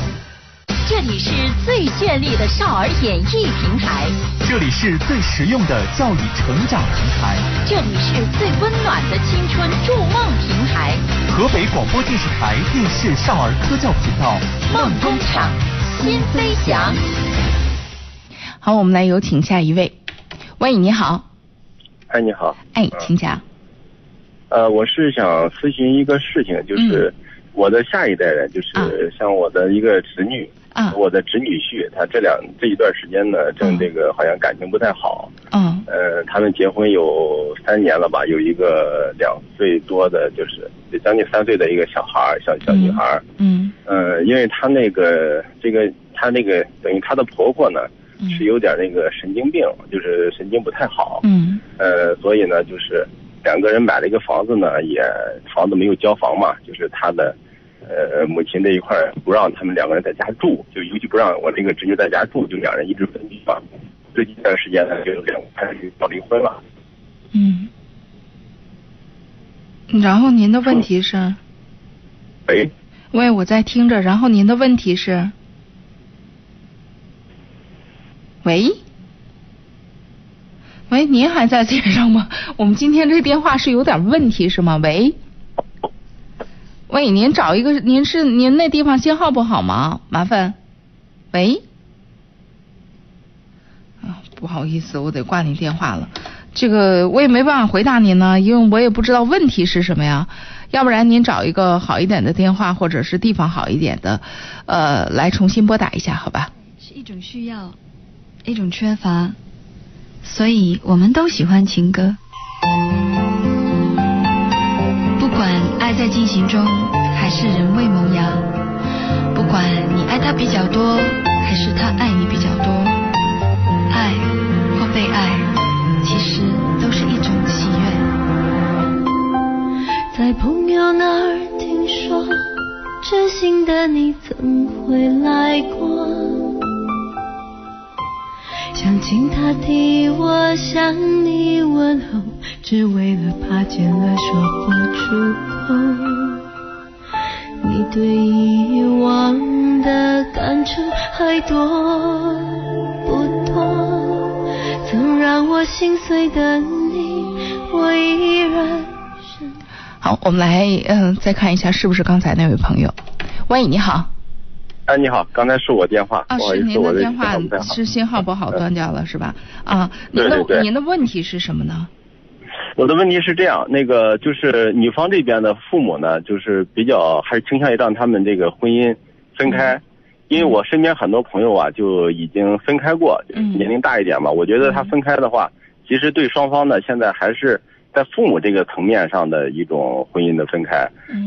这里是最绚丽的少儿演艺平台，这里是最实用的教育成长平台，这里是最温暖的青春筑梦平台。河北广播电视台电视少儿科教频道，梦工厂，新飞翔。好，我们来有请下一位。喂，你好，哎，你好。哎，请讲。呃，我是想咨询一个事情，就是我的下一代人，就是像我的一个侄女，啊，我的侄女婿，他这两这一段时间呢，正这个好像感情不太好。嗯。呃，他们结婚有三年了吧，有一个两岁多的，就是将近三岁的一个小孩，小小女孩儿。嗯。呃，因为她那个这个她那个等于她的婆婆呢。是有点那个神经病，就是神经不太好。嗯。呃，所以呢，就是两个人买了一个房子呢，也房子没有交房嘛，就是他的呃母亲这一块不让他们两个人在家住，就尤其不让我那个侄女在家住，就两人一直分居嘛。最近一段时间呢，就两开始要离婚了。嗯。然后您的问题是？喂。喂，我在听着。然后您的问题是？喂，喂，您还在线上吗？我们今天这电话是有点问题是吗？喂，喂，您找一个，您是您那地方信号不好吗？麻烦，喂，啊，不好意思，我得挂您电话了。这个我也没办法回答您呢，因为我也不知道问题是什么呀。要不然您找一个好一点的电话，或者是地方好一点的，呃，来重新拨打一下，好吧？是一种需要。一种缺乏，所以我们都喜欢情歌。不管爱在进行中，还是人未萌芽；不管你爱他比较多，还是他爱你比较多，爱或被爱，其实都是一种喜悦。在朋友那儿听说，知心的你曾回来过。想请他替我向你问候，只为了怕见了说不出口。你对以往的感触还多不多？曾让我心碎的你，我依然。好，我们来嗯、再看一下是不是刚才那位朋友。喂，你好。哎，你好，刚才是我电话，啊，是您的的电话。是信号不好断掉了是吧？啊，您的您的问题是什么呢？我的问题是这样，那个就是女方这边的父母呢，就是比较还是倾向于让他们这个婚姻分开，因为我身边很多朋友啊就已经分开过，就是年龄大一点嘛，我觉得他分开的话，其实对双方呢现在还是在父母这个层面上的一种婚姻的分开。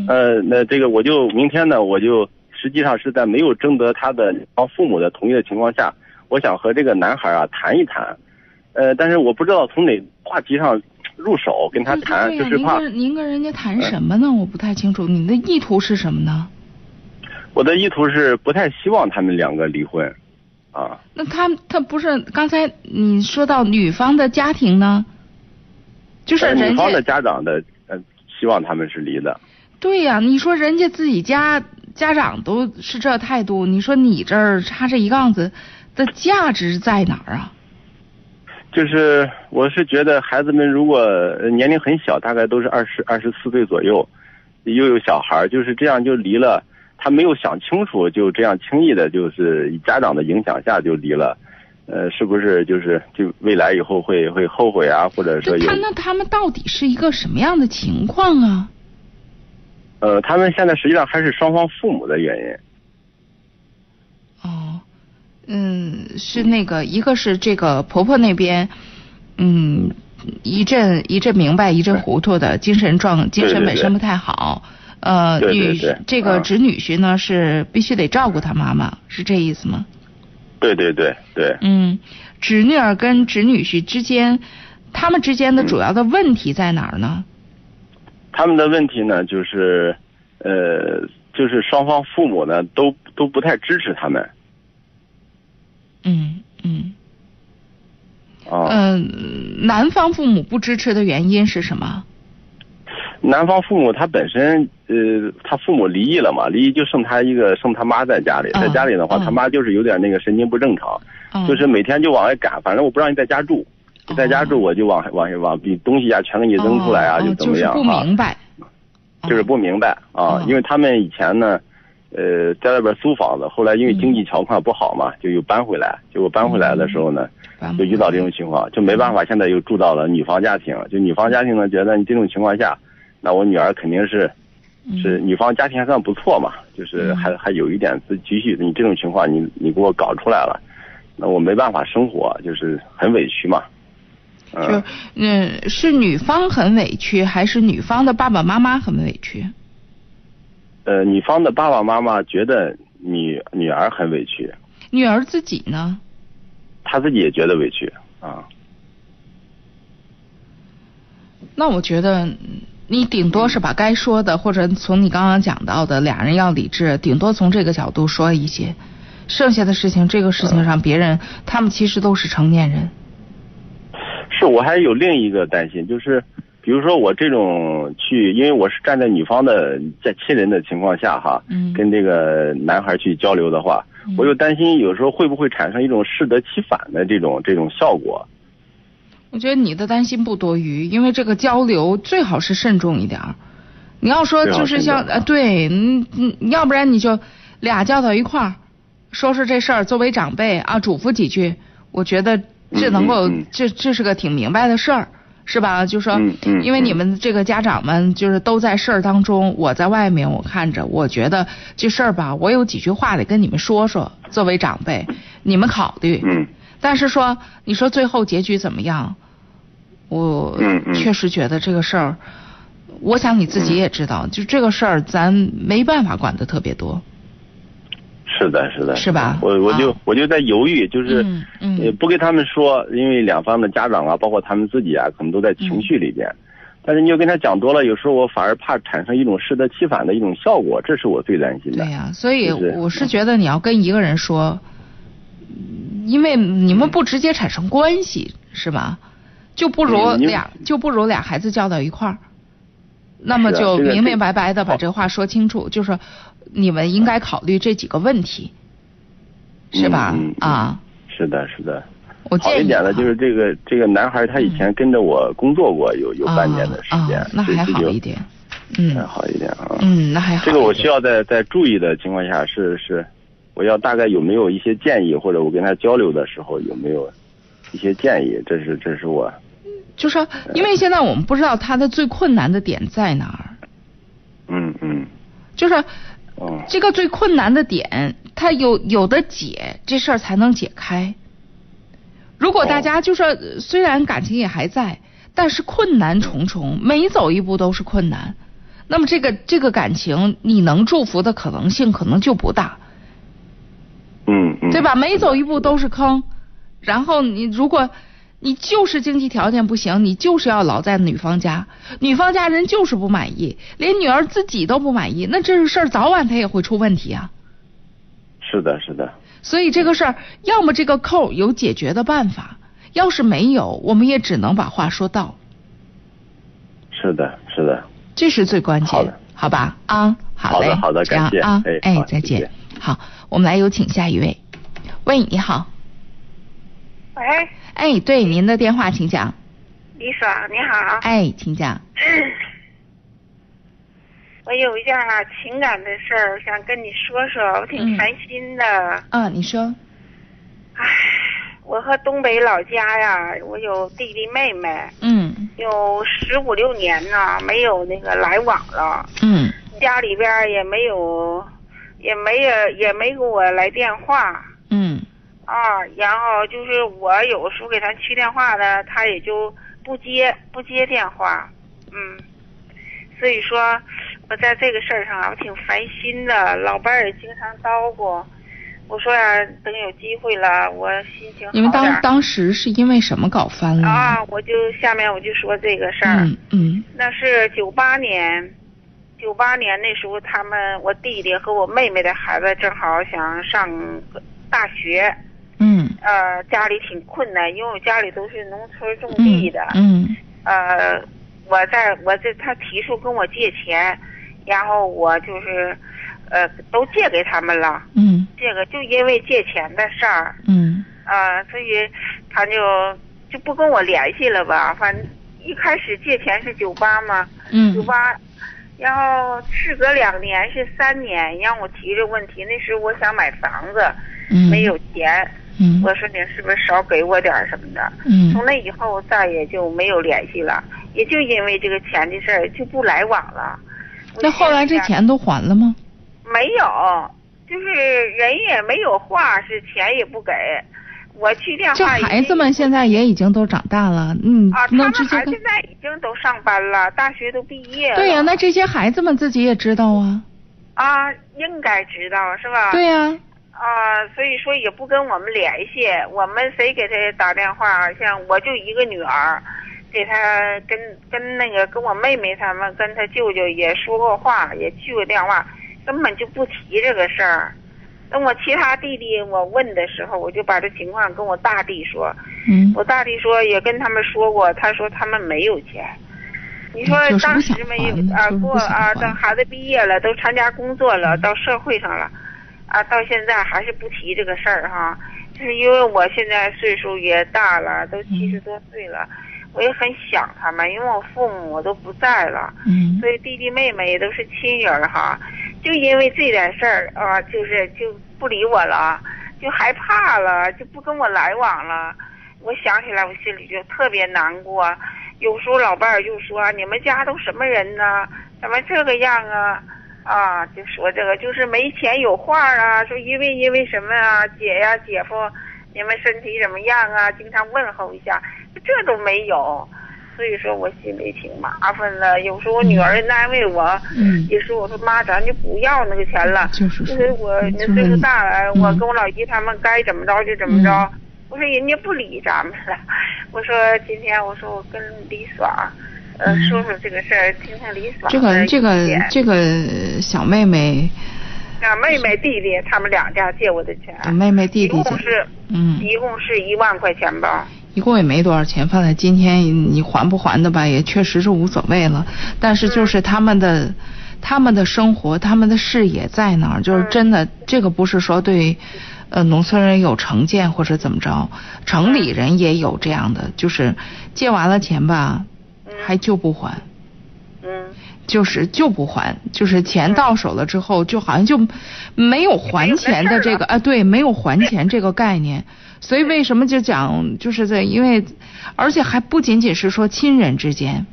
呃，那这个我就明天呢，我就实际上是在没有征得他的方父母的同意的情况下，我想和这个男孩啊谈一谈，呃，但是我不知道从哪话题上入手跟他谈，就是怕您跟您跟人家谈什么呢？我不太清楚，你的意图是什么呢？我的意图是不太希望他们两个离婚，啊，那他他不是刚才你说到女方的家庭呢？就是女方的家长的呃希望他们是离的，对呀、你说人家自己家家长都是这态度，你说你这儿插这一杠子的价值在哪儿啊？就是我是觉得孩子们如果呃年龄很小，大概都是二十二十四岁左右，又有小孩儿，就是这样就离了。他没有想清楚，就这样轻易的，就是以家长的影响下就离了，呃，是不是就是就未来以后会会后悔啊，或者说有就他那他们到底是一个什么样的情况啊？呃，他们现在实际上还是双方父母的原因。哦，嗯，是那个，一个是这个婆婆那边，嗯，一阵一阵明白一阵糊涂的，精神状精神本身不太好。呃，女这个啊侄女婿呢是必须得照顾他妈妈，是这意思吗？对对对对，嗯，侄女儿跟侄女婿之间，他们之间的主要的问题在哪儿呢？他们的问题呢，就是呃，就是双方父母呢都都不太支持他们。嗯嗯。啊。嗯、男方父母不支持的原因是什么？男方父母他本身呃，他父母离异了嘛，离异就剩他一个剩他妈在家里，嗯在家里的话，嗯。他妈就是有点那个神经不正常，嗯、就是每天就往外赶，反正我不让你在家住，你在家住我就往往往比东西呀全给你扔出来啊，哦哦怎么样就是不啊？明白。就是不明白啊哦，因为他们以前呢，呃，在外边租房子，后来因为经济条况不好嘛，就又搬回来。结果搬回来的时候呢，搬就遇到这种情况，就没办法，现在又住到了女方家庭。就女方家庭呢，觉得你这种情况下，那我女儿肯定是是女方家庭还算不错嘛，就是还还有一点自积蓄。你这种情况，你你给我搞出来了，那我没办法生活，就是很委屈嘛。就嗯，嗯，是女方很委屈，还是女方的爸爸妈妈很委屈？呃，女方的爸爸妈妈觉得女女儿很委屈，女儿自己呢？她自己也觉得委屈啊。那我觉得嗯你顶多是把该说的，或者从你刚刚讲到的俩人要理智，顶多从这个角度说一些。剩下的事情，这个事情上，别人他们其实都是成年人。是我还有另一个担心，就是比如说我这种去，因为我是站在女方的在亲人的情况下哈，嗯跟这个男孩去交流的话，我又担心有时候会不会产生一种适得其反的这种这种效果。我觉得你的担心不多余，因为这个交流最好是慎重一点儿。你要说就是像呃，对，嗯嗯，要不然你就俩叫到一块儿，说说这事儿，作为长辈啊，嘱咐几句，我觉得这能够，嗯嗯嗯这这是个挺明白的事儿，是吧？就说，因为你们这个家长们就是都在事儿当中，我在外面我看着，我觉得这事儿吧，我有几句话得跟你们说说，作为长辈，你们考虑。嗯但是说，你说最后结局怎么样？我确实觉得这个事儿，我想你自己也知道，就这个事儿咱没办法管得特别多。是的，是的，是吧？我我就、啊。我就在犹豫，就是嗯嗯。也不跟他们说，因为两方的家长啊，包括他们自己啊，可能都在情绪里边。但是你又跟他讲多了，有时候我反而怕产生一种适得其反的一种效果，这是我最担心的。对呀、所以我是觉得你要跟一个人说，因为你们不直接产生关系，是吧？就不如俩就不如俩孩子叫到一块儿，那么就明明白白的把这话说清楚，就是你们应该考虑这几个问题。是吧？嗯啊，是的，是的。我建议好一点的就是这个这个男孩，他以前跟着我工作过，有有半年的时间，啊，那还好一点。嗯，还好一点啊。嗯，那还好。这个我需要在在注意的情况下，是是，我要大概有没有一些建议，或者我跟他交流的时候有没有一些建议？这是这是我。就说，因为现在我们不知道他的最困难的点在哪儿。嗯嗯。就是，哦。这个最困难的点，他有有的解，这事儿才能解开。如果大家就说，虽然感情也还在，但是困难重重，每走一步都是困难，那么这个这个感情，你能祝福的可能性可能就不大。嗯嗯。对吧？每走一步都是坑，然后你如果你就是经济条件不行，你就是要老在女方家，女方家人就是不满意，连女儿自己都不满意，那这个事儿早晚他也会出问题啊。是的，是的。所以这个事儿，要么这个扣有解决的办法，要是没有，我们也只能把话说到。是的，是的。这是最关键。好的，好吧，啊，好嘞，好的，感谢啊，哎，再见。好，我们来有请下一位。喂，你好。喂。哎，对，您的电话请讲。李爽，你好。哎，请讲。我有一件情感的事儿想跟你说说，我挺烦心的。啊，你说。唉，我和东北老家呀，我有弟弟妹妹。嗯。有十五六年呢，没有那个来往了。嗯。家里边也没有，也没有，也没给我来电话。嗯。啊，然后就是我有时候给他去电话呢，他也就不接，不接电话。嗯。所以说。我在这个事儿上啊，我挺烦心的，老伴儿也经常叨咕。我说呀，等有机会了，我心情好你们当当时是因为什么搞翻了？啊，我就下面我就说这个事儿。嗯嗯。那是九八年，九八年那时候，他们我弟弟和我妹妹的孩子正好想上大学。嗯。呃，家里挺困难，因为我家里都是农村种地的。嗯。呃，我在我这他提出跟我借钱。然后我就是，呃，都借给他们了。嗯。这个就因为借钱的事儿。嗯。啊，所以他就就不跟我联系了吧？反正一开始借钱是九八嘛。嗯。九八，然后事隔两年是三年，让我提这问题。那时候我想买房子，没有钱。嗯。我说你是不是少给我点什么的？嗯。从那以后再也就没有联系了，也就因为这个钱的事儿就不来往了。那后来这钱都还了吗？没有，就是人也没有话，是钱也不给。我去电话。这孩子们现在也已经都长大了，嗯，啊，他们现在已经都上班了，大学都毕业了。对呀，那这些孩子们自己也知道啊。啊，应该知道是吧？对呀。啊，所以说也不跟我们联系，我们谁给他打电话？像我就一个女儿。给他跟跟那个跟我妹妹他们跟他舅舅也说过话，也去过电话，根本就不提这个事儿。等我其他弟弟我问的时候，我就把这情况跟我大弟说。嗯。我大弟说也跟他们说过，他说他们没有钱。你说当时没有啊？过啊，等孩子毕业了，都参加工作了，到社会上了，啊，到现在还是不提这个事儿哈。就是因为我现在岁数也大了，都七十多岁了。我也很想他们，因为我父母都不在了，嗯，所以弟弟妹妹也都是亲人哈。就因为这点事儿啊，就是就不理我了，就害怕了，就不跟我来往了。我想起来，我心里就特别难过。有时候老伴儿就说：“你们家都什么人呢？怎么这个样啊？”啊，就说这个就是没钱有话啊，说因为因为什么啊？姐呀，姐夫，你们身体怎么样啊？经常问候一下。这都没有，所以说我心里挺麻烦的。有时候我女儿安慰我，嗯也说我说妈，咱就不要那个钱了。就是我那岁数大了，我跟我老姨他们该怎么着就怎么着。我说人家不理咱们了。我说今天我说我跟李爽，呃，说说这个事儿，听听李爽这个这个这个小妹妹。啊，妹妹弟弟他们两家借我的钱。妹妹弟弟。一共是嗯，一共是一万块钱吧。一共也没多少钱，放在今天你还不还的吧，也确实是无所谓了。但是就是他们的，他们的生活、他们的事业在哪儿？就是真的，这个不是说对，呃，农村人有成见或者怎么着，城里人也有这样的，就是借完了钱吧，还就不还。嗯。就是就不还，就是钱到手了之后，就好像就没有还钱的这个啊，对，没有还钱这个概念。所以为什么就讲，就是在因为，而且还不仅仅是说亲人之间，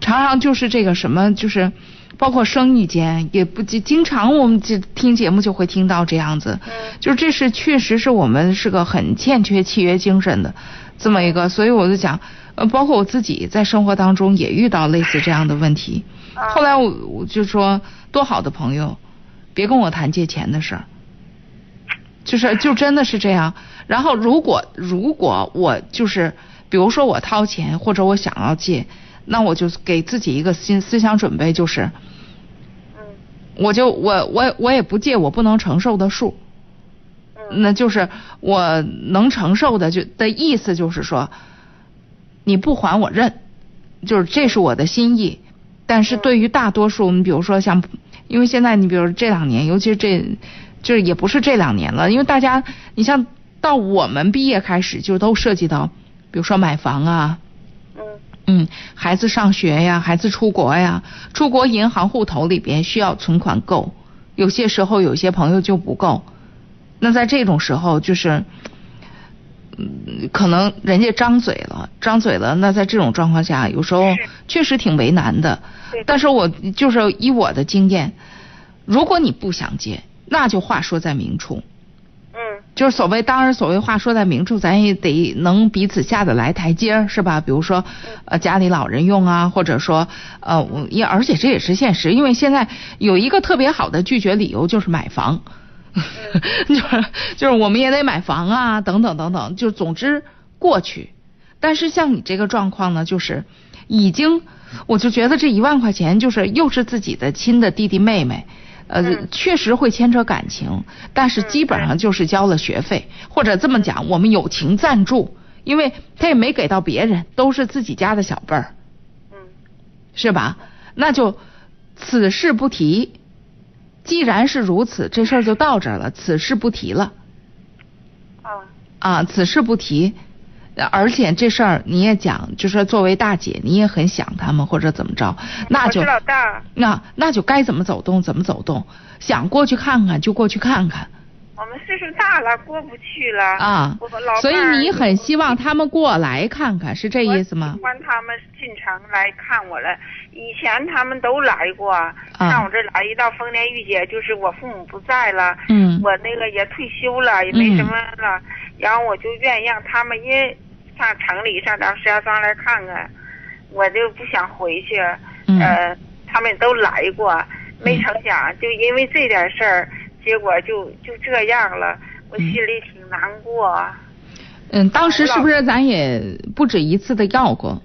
常常就是这个什么，就是包括生意间，也不经经常我们就听节目就会听到这样子，就这是确实是我们是个很欠缺契约精神的这么一个，所以我就讲，呃，包括我自己在生活当中也遇到类似这样的问题。后来我我就说，多好的朋友，别跟我谈借钱的事儿，就是就真的是这样。然后如果如果我就是，比如说我掏钱或者我想要借，那我就给自己一个心思想准备，就是，我就我我我也不借我不能承受的数，那就是我能承受的就的意思就是说，你不还我认，就是这是我的心意。但是对于大多数，你比如说像，因为现在你比如这两年，尤其是这，就是也不是这两年了，因为大家，你像到我们毕业开始，就都涉及到，比如说买房啊，嗯，嗯，孩子上学呀，孩子出国呀，出国银行户头里边需要存款够，有些时候有些朋友就不够，那在这种时候就是。可能人家张嘴了，张嘴了，那在这种状况下，有时候确实挺为难的。但是我就是以我的经验，如果你不想接，那就话说在明处。嗯。就是所谓，当然所谓话说在明处，咱也得能彼此下得来台阶，是吧？比如说，呃，家里老人用啊，或者说，呃，也而且这也是现实，因为现在有一个特别好的拒绝理由就是买房。就是就是我们也得买房啊，等等等等，就总之过去。但是像你这个状况呢，就是已经，我就觉得这一万块钱就是又是自己的亲的弟弟妹妹，呃，确实会牵扯感情，但是基本上就是交了学费，或者这么讲，我们友情赞助，因为他也没给到别人，都是自己家的小辈儿，嗯，是吧？那就此事不提。既然是如此，这事儿就到这儿了，此事不提了。啊啊，此事不提，而且这事儿你也讲，就说作为大姐，你也很想他们或者怎么着，那就老大，那那就该怎么走动怎么走动，想过去看看就过去看看。我们岁数大了，过不去了啊。所以你很希望他们过来看看，是这意思吗？喜欢他们进城来看我了。以前他们都来过，上我这来一到丰年御姐，就是我父母不在了，嗯，我那个也退休了，也没什么了，然后我就愿意让他们也上城里上咱石家庄来看看，我就不想回去，呃，他们都来过，没成想就因为这点事儿。结果就就这样了，我心里挺难过。嗯，当时是不是咱也不止一次的要过？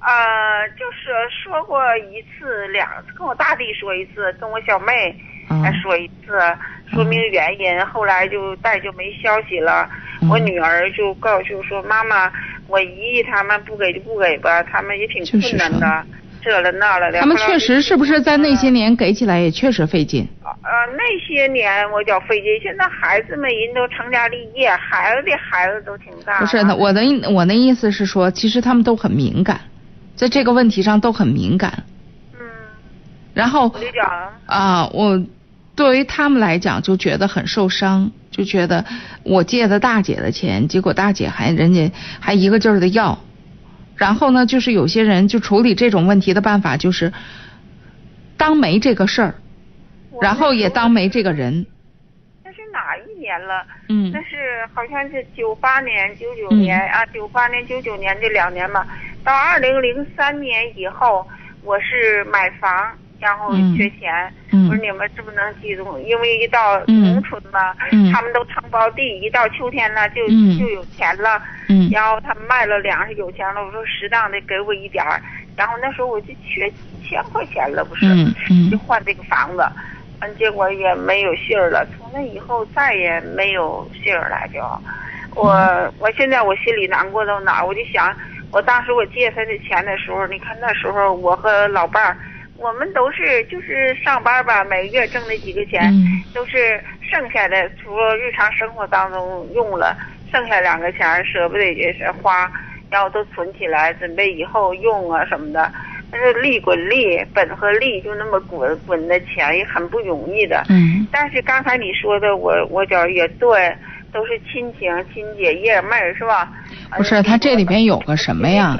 呃，就是说过一次两次，跟我大弟说一次，跟我小妹说一次，说明原因。后来就再就没消息了。我女儿就告诉说妈妈，我姨他们不给就不给吧，他们也挺困难的。这了那了的，他们确实是不是在那些年给起来也确实费劲？呃，那些年我叫费劲，现在孩子们人都成家立业，孩子的孩子都挺大。不是的，我的我的意思是说，其实他们都很敏感，在这个问题上都很敏感。嗯。然后啊，我对于他们来讲就觉得很受伤，就觉得我借的大姐的钱，结果大姐还人家还一个劲儿的要。然后呢，就是有些人就处理这种问题的办法就是当没这个事儿，然后也当没这个人。那是哪一年了？嗯。那是好像是九八年、九九年啊，九八年、九九年这两年吧。到二零零三年以后，我是买房。然后缺钱，我说你们是不是能记住？因为一到农村嘛，他们都承包地，一到秋天了就就有钱了。然后他们卖了粮食有钱了，我说适当的给我一点儿。然后那时候我就缺几千块钱了，不是？就换这个房子，嗯，结果也没有信儿了。从那以后再也没有信儿了，就我我现在我心里难过到哪儿？我就想，我当时我借他的钱的时候，你看那时候我和老伴儿。我们都是就是上班吧，每个月挣那几个钱，嗯都是剩下的，除了日常生活当中用了，剩下两个钱舍不得也是花，然后都存起来，准备以后用啊什么的。但是利滚利，本和利就那么滚滚的钱也很不容易的。嗯但是刚才你说的，我我觉得也对，都是亲情、亲姐、爷妹儿是吧？不是，他这里边有个什么呀？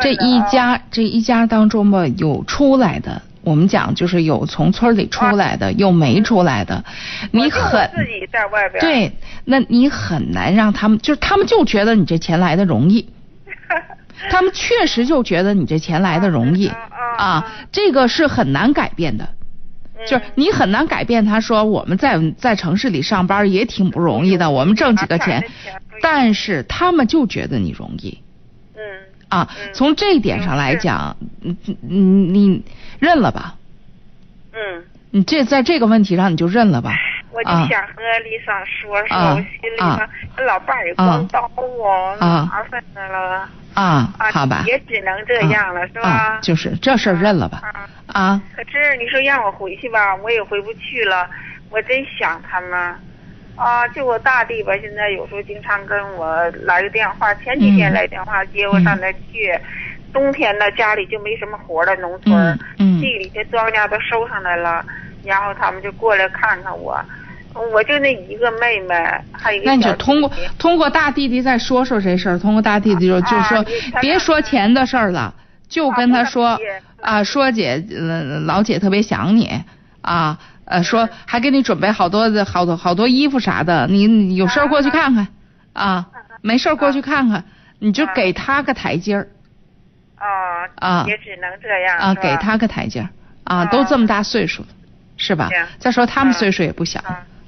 这一家这一家当中吧，有出来的，我们讲就是有从村里出来的，有没出来的，你很自己在外边。对，那你很难让他们，就是他们就觉得你这钱来的容易，他们确实就觉得你这钱来的容易啊，这个是很难改变的。就是你很难改变，他说我们在在城市里上班也挺不容易的，我们挣几个钱，但是他们就觉得你容易。嗯。啊，从这一点上来讲，嗯嗯，你认了吧。嗯。你这在这个问题上你就认了吧。我就啊想和李桑说说，心里啊头，老伴儿也光叨我，啊麻烦的了。啊，好吧。也只能这样了，是吧？啊，就是这事儿认了吧。啊。可是你说让我回去吧，我也回不去了。我真想他们。啊，就我大弟吧，现在有时候经常跟我来个电话，前几天嗯来电话接我上那去。冬天呢，家里就没什么活了，农村、嗯嗯地里的庄稼都收上来了，然后他们就过来看看我。我就那一个妹妹，还有一个那你就通过通过大弟弟再说说这事儿，通过大弟弟就就说别说钱的事儿了，就跟他说啊，说姐呃老姐特别想你啊，呃说还给你准备好多的好多好多衣服啥的，你你有事儿过去看看啊，没事儿过去看看，你就给他个台阶儿。啊啊。也只能这样啊，给他个台阶儿啊，都这么大岁数了，是吧？再说他们岁数也不小，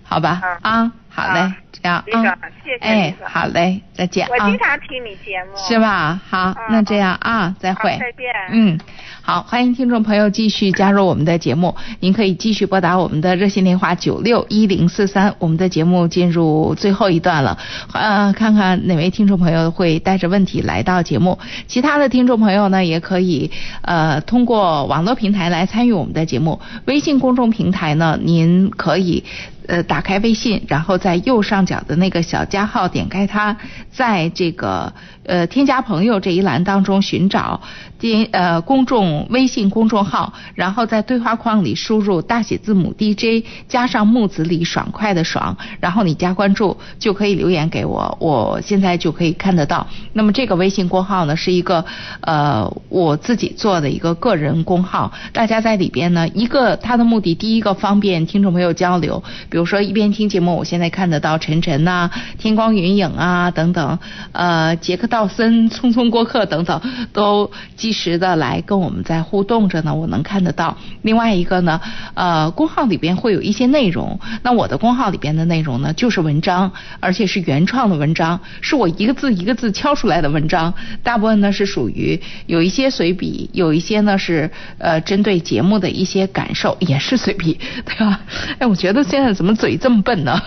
好吧？啊，好嘞，这样啊谢谢哎好嘞，再见啊我经。常听你节目。是吧？好，那这样啊，再会。再见嗯，好，欢迎听众朋友继续加入我们的节目，您可以继续拨打我们的热线电话九六一零四三。我们的节目进入最后一段了，呃，看看哪位听众朋友会带着问题来到节目。其他的听众朋友呢，也可以呃通过网络平台来参与我们的节目。微信公众平台呢，您可以。呃，打开微信，然后在右上角的那个小加号点开它，在这个呃添加朋友这一栏当中寻找点呃公众微信公众号，然后在对话框里输入大写字母 DJ 加上木子李爽快的爽，然后你加关注就可以留言给我，我现在就可以看得到。那么这个微信公号呢是一个呃我自己做的一个个人公号，大家在里边呢一个它的目的第一个方便听众朋友交流。比如说一边听节目，我现在看得到晨晨呐、天光云影啊等等，呃，杰克森、匆匆过客等等，都及时的来跟我们在互动着呢，我能看得到。另外一个呢，呃，公号里边会有一些内容，那我的公号里边的内容呢，就是文章，而且是原创的文章，是我一个字一个字敲出来的文章，大部分呢是属于有一些随笔，有一些呢是呃针对节目的一些感受，也是随笔，对吧？哎，我觉得现在怎么嘴这么笨呢？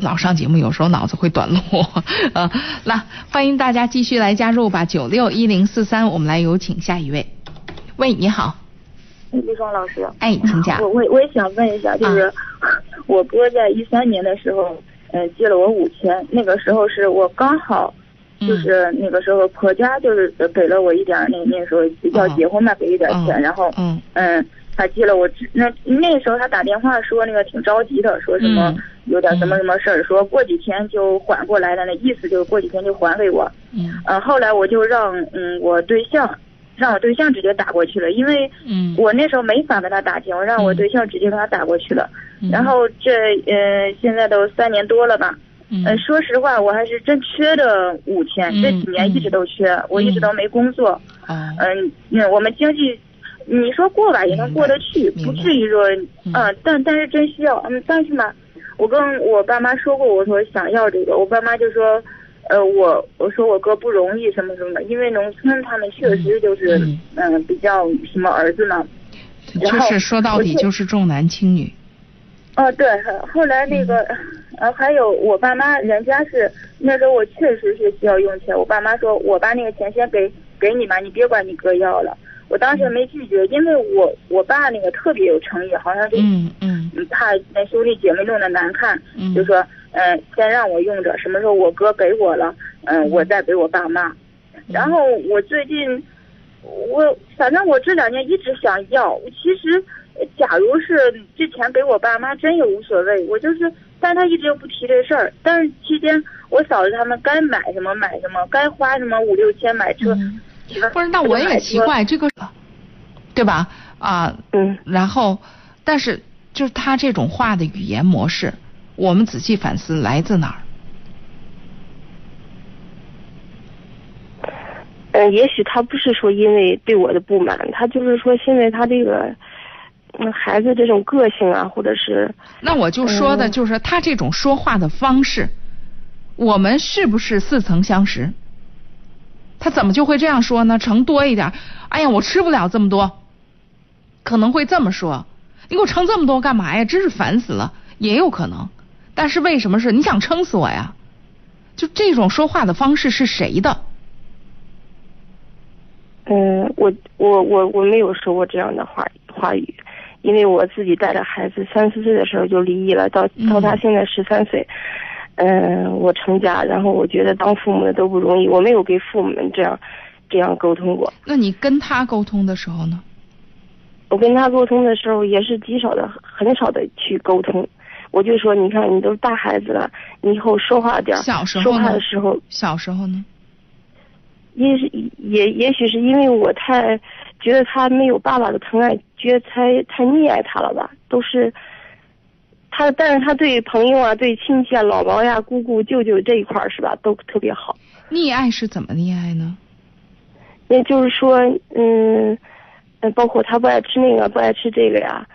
老上节目有时候脑子会短路啊。那欢迎大家继续来加入吧，九六一零四三，我们来有请下一位。喂，你好，李双老师，哎，请讲。我我我也想问一下，就是、我哥在一三年的时候，嗯、借了我五千，那个时候是我刚好。就是那个时候，婆家就是给了我一点，那那时候要结婚嘛，给一点钱，然后嗯嗯，他借了我，那那时候他打电话说那个挺着急的，说什么有点什么什么事儿，说过几天就缓过来的，那意思就是过几天就还给我。嗯呃，后来我就让嗯我对象，让我对象直接打过去了，因为嗯我那时候没法跟他打钱，我让我对象直接跟他打过去了。嗯然后这呃现在都三年多了吧。嗯呃，说实话，我还是真缺的五千，这几年一直都缺，我一直都没工作。嗯嗯，嗯，我们经济，你说过吧也能过得去，不至于说，嗯，但但是真需要，嗯，但是嘛，我跟我爸妈说过，我说想要这个，我爸妈就说，呃，我我说我哥不容易什么什么的，因为农村他们确实就是，嗯，比较什么儿子嘛，就是说到底就是重男轻女。哦，对，后来那个，呃，还有我爸妈，人家是那时候我确实是需要用钱，我爸妈说，我把那个钱先给给你吧，你别管你哥要了。我当时没拒绝，因为我我爸那个特别有诚意，好像是嗯嗯怕那兄弟姐妹弄得难看，嗯就说嗯、呃先让我用着，什么时候我哥给我了，嗯、我再给我爸妈。然后我最近我反正我这两年一直想要，其实呃假如是之前给我爸妈真也无所谓，我就是，但他一直又不提这事儿。但是期间我嫂子他们该买什么买什么，该花什么五六千买车，不是，那我也奇怪这个，对吧？啊，嗯，然后，但是就是他这种话的语言模式，我们仔细反思来自哪儿？嗯，也许他不是说因为对我的不满，他就是说现在他这个，嗯，孩子这种个性啊，或者是，那我就说的就是他这种说话的方式，我们是不是似曾相识？他怎么就会这样说呢？盛多一点，哎呀，我吃不了这么多，可能会这么说。你给我盛这么多干嘛呀？真是烦死了，也有可能。但是为什么是你想撑死我呀？就这种说话的方式是谁的？嗯，我我我我没有说过这样的话话语，因为我自己带着孩子，三四岁的时候就离异了，到到他现在十三岁，嗯，我成家，然后我觉得当父母的都不容易，我没有给父母们这样这样沟通过。那你跟他沟通的时候呢？我跟他沟通的时候也是极少的，很少的去沟通。我就说，你看你都是大孩子了，你以后说话点儿，小时候说话的时候，小时候呢？也是也也许是因为我太觉得他没有爸爸的疼爱，觉得太太溺爱他了吧？都是他，但是他对朋友啊、对亲戚啊、姥姥呀、姑姑、舅舅这一块儿是吧，都特别好。溺爱是怎么溺爱呢？也就是说，嗯，呃包括他不爱吃那个，不爱吃这个呀，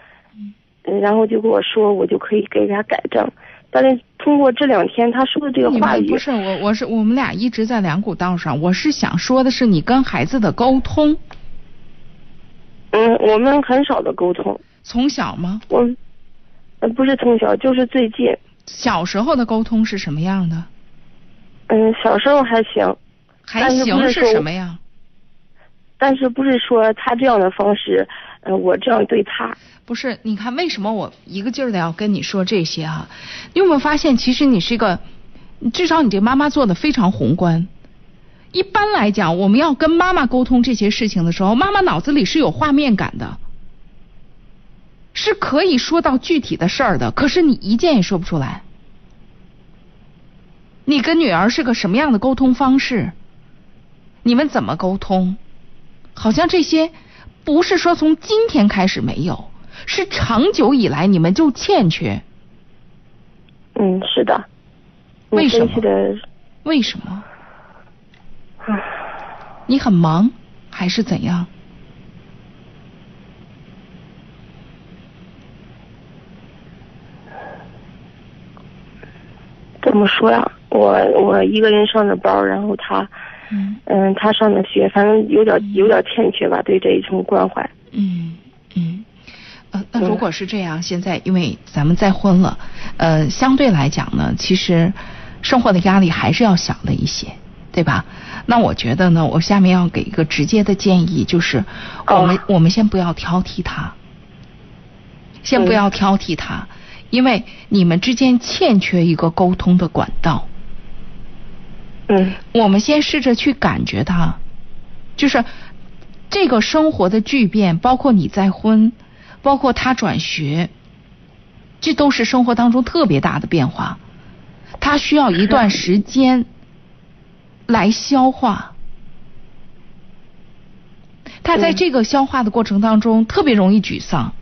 嗯，然后就跟我说，我就可以给他改正。但是通过这两天他说的这个话语，不是我，我是我们俩一直在两股道上。我是想说的是你跟孩子的沟通。嗯，我们很少的沟通。从小吗？我，呃，不是从小，就是最近。小时候的沟通是什么样的？嗯，小时候还行。还行是什么呀？但是不是说他这样的方式，呃，我这样对他？不是，你看为什么我一个劲儿的要跟你说这些啊？你有没有发现，其实你是一个，至少你这个妈妈做的非常宏观。一般来讲，我们要跟妈妈沟通这些事情的时候，妈妈脑子里是有画面感的，是可以说到具体的事儿的。可是你一件也说不出来。你跟女儿是个什么样的沟通方式？你们怎么沟通？好像这些不是说从今天开始没有，是长久以来你们就欠缺。嗯，是的。为什么为什么？唉你很忙还是怎样？怎么说呀？我我一个人上着班，然后他，嗯嗯，他上着学，反正有点有点欠缺吧，对这一层关怀。嗯嗯，呃，那如果是这样，现在因为咱们再婚了，呃，相对来讲呢，其实生活的压力还是要小了一些，对吧？那我觉得呢，我下面要给一个直接的建议，就是我们、我们先不要挑剔他，先不要挑剔他，因为你们之间欠缺一个沟通的管道。嗯，我们先试着去感觉它，就是这个生活的巨变，包括你再婚，包括他转学，这都是生活当中特别大的变化，他需要一段时间来消化。他在这个消化的过程当中，特别容易沮丧，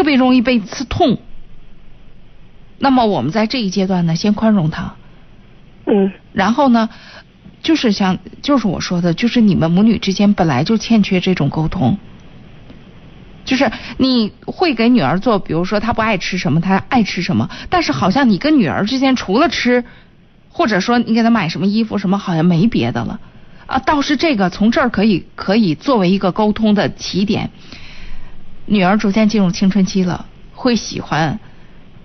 特别容易被刺痛。那么我们在这一阶段呢，先宽容他。嗯。然后呢，就是像就是我说的，就是你们母女之间本来就欠缺这种沟通。就是你会给女儿做，比如说她不爱吃什么，她爱吃什么，但是好像你跟女儿之间除了吃，或者说你给她买什么衣服什么，好像没别的了。啊，倒是这个从这儿可以可以作为一个沟通的起点。女儿逐渐进入青春期了，会喜欢。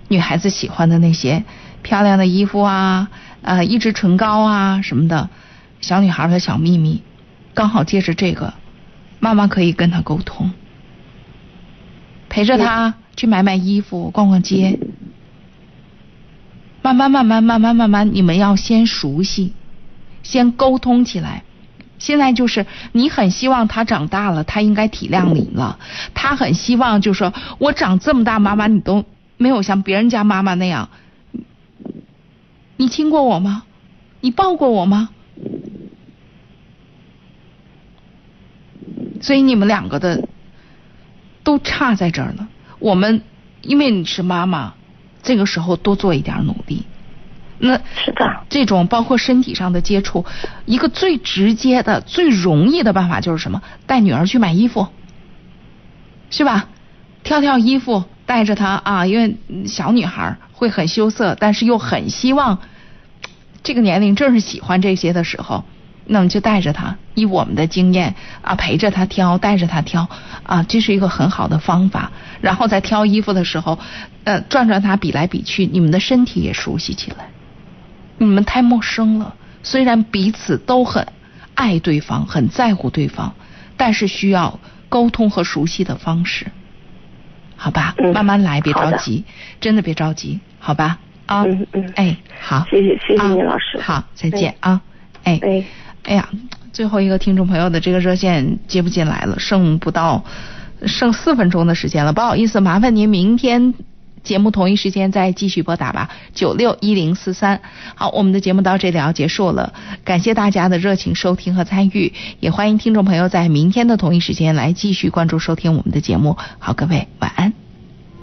女孩子喜欢的那些漂亮的衣服啊，呃，一支唇膏啊什么的，小女孩的小秘密，刚好借着这个，妈妈可以跟她沟通，陪着她去买买衣服、逛逛街。慢慢、慢慢、慢慢、慢慢，你们要先熟悉，先沟通起来。现在就是你很希望他长大了，他应该体谅你了。他很希望，就是说我长这么大，妈妈你都没有像别人家妈妈那样，你亲过我吗？你抱过我吗？所以你们两个的都差在这儿了。我们因为你是妈妈。这个时候多做一点努力，那是的，这种包括身体上的接触，一个最直接的、最容易的办法就是什么？带女儿去买衣服，是吧？挑挑衣服，带着她啊，因为小女孩会很羞涩，但是又很希望这个年龄正是喜欢这些的时候。那么就带着她，以我们的经验啊，陪着她挑，带着她挑啊，这是一个很好的方法。然后在挑衣服的时候，呃，转转她比来比去，你们的身体也熟悉起来。你们太陌生了，虽然彼此都很爱对方，很在乎对方，但是需要沟通和熟悉的方式，好吧？慢慢来，别着急，真的别着急，好吧？啊，嗯嗯，哎，好，谢谢谢谢你老师，好，再见啊，哎。哎。哎呀，最后一个听众朋友的这个热线接不进来了，剩不到剩四分钟的时间了，不好意思，麻烦您明天节目同一时间再继续拨打吧，九六一零四三。好，我们的节目到这里要结束了，感谢大家的热情收听和参与，也欢迎听众朋友在明天的同一时间来继续关注收听我们的节目。好，各位晚安。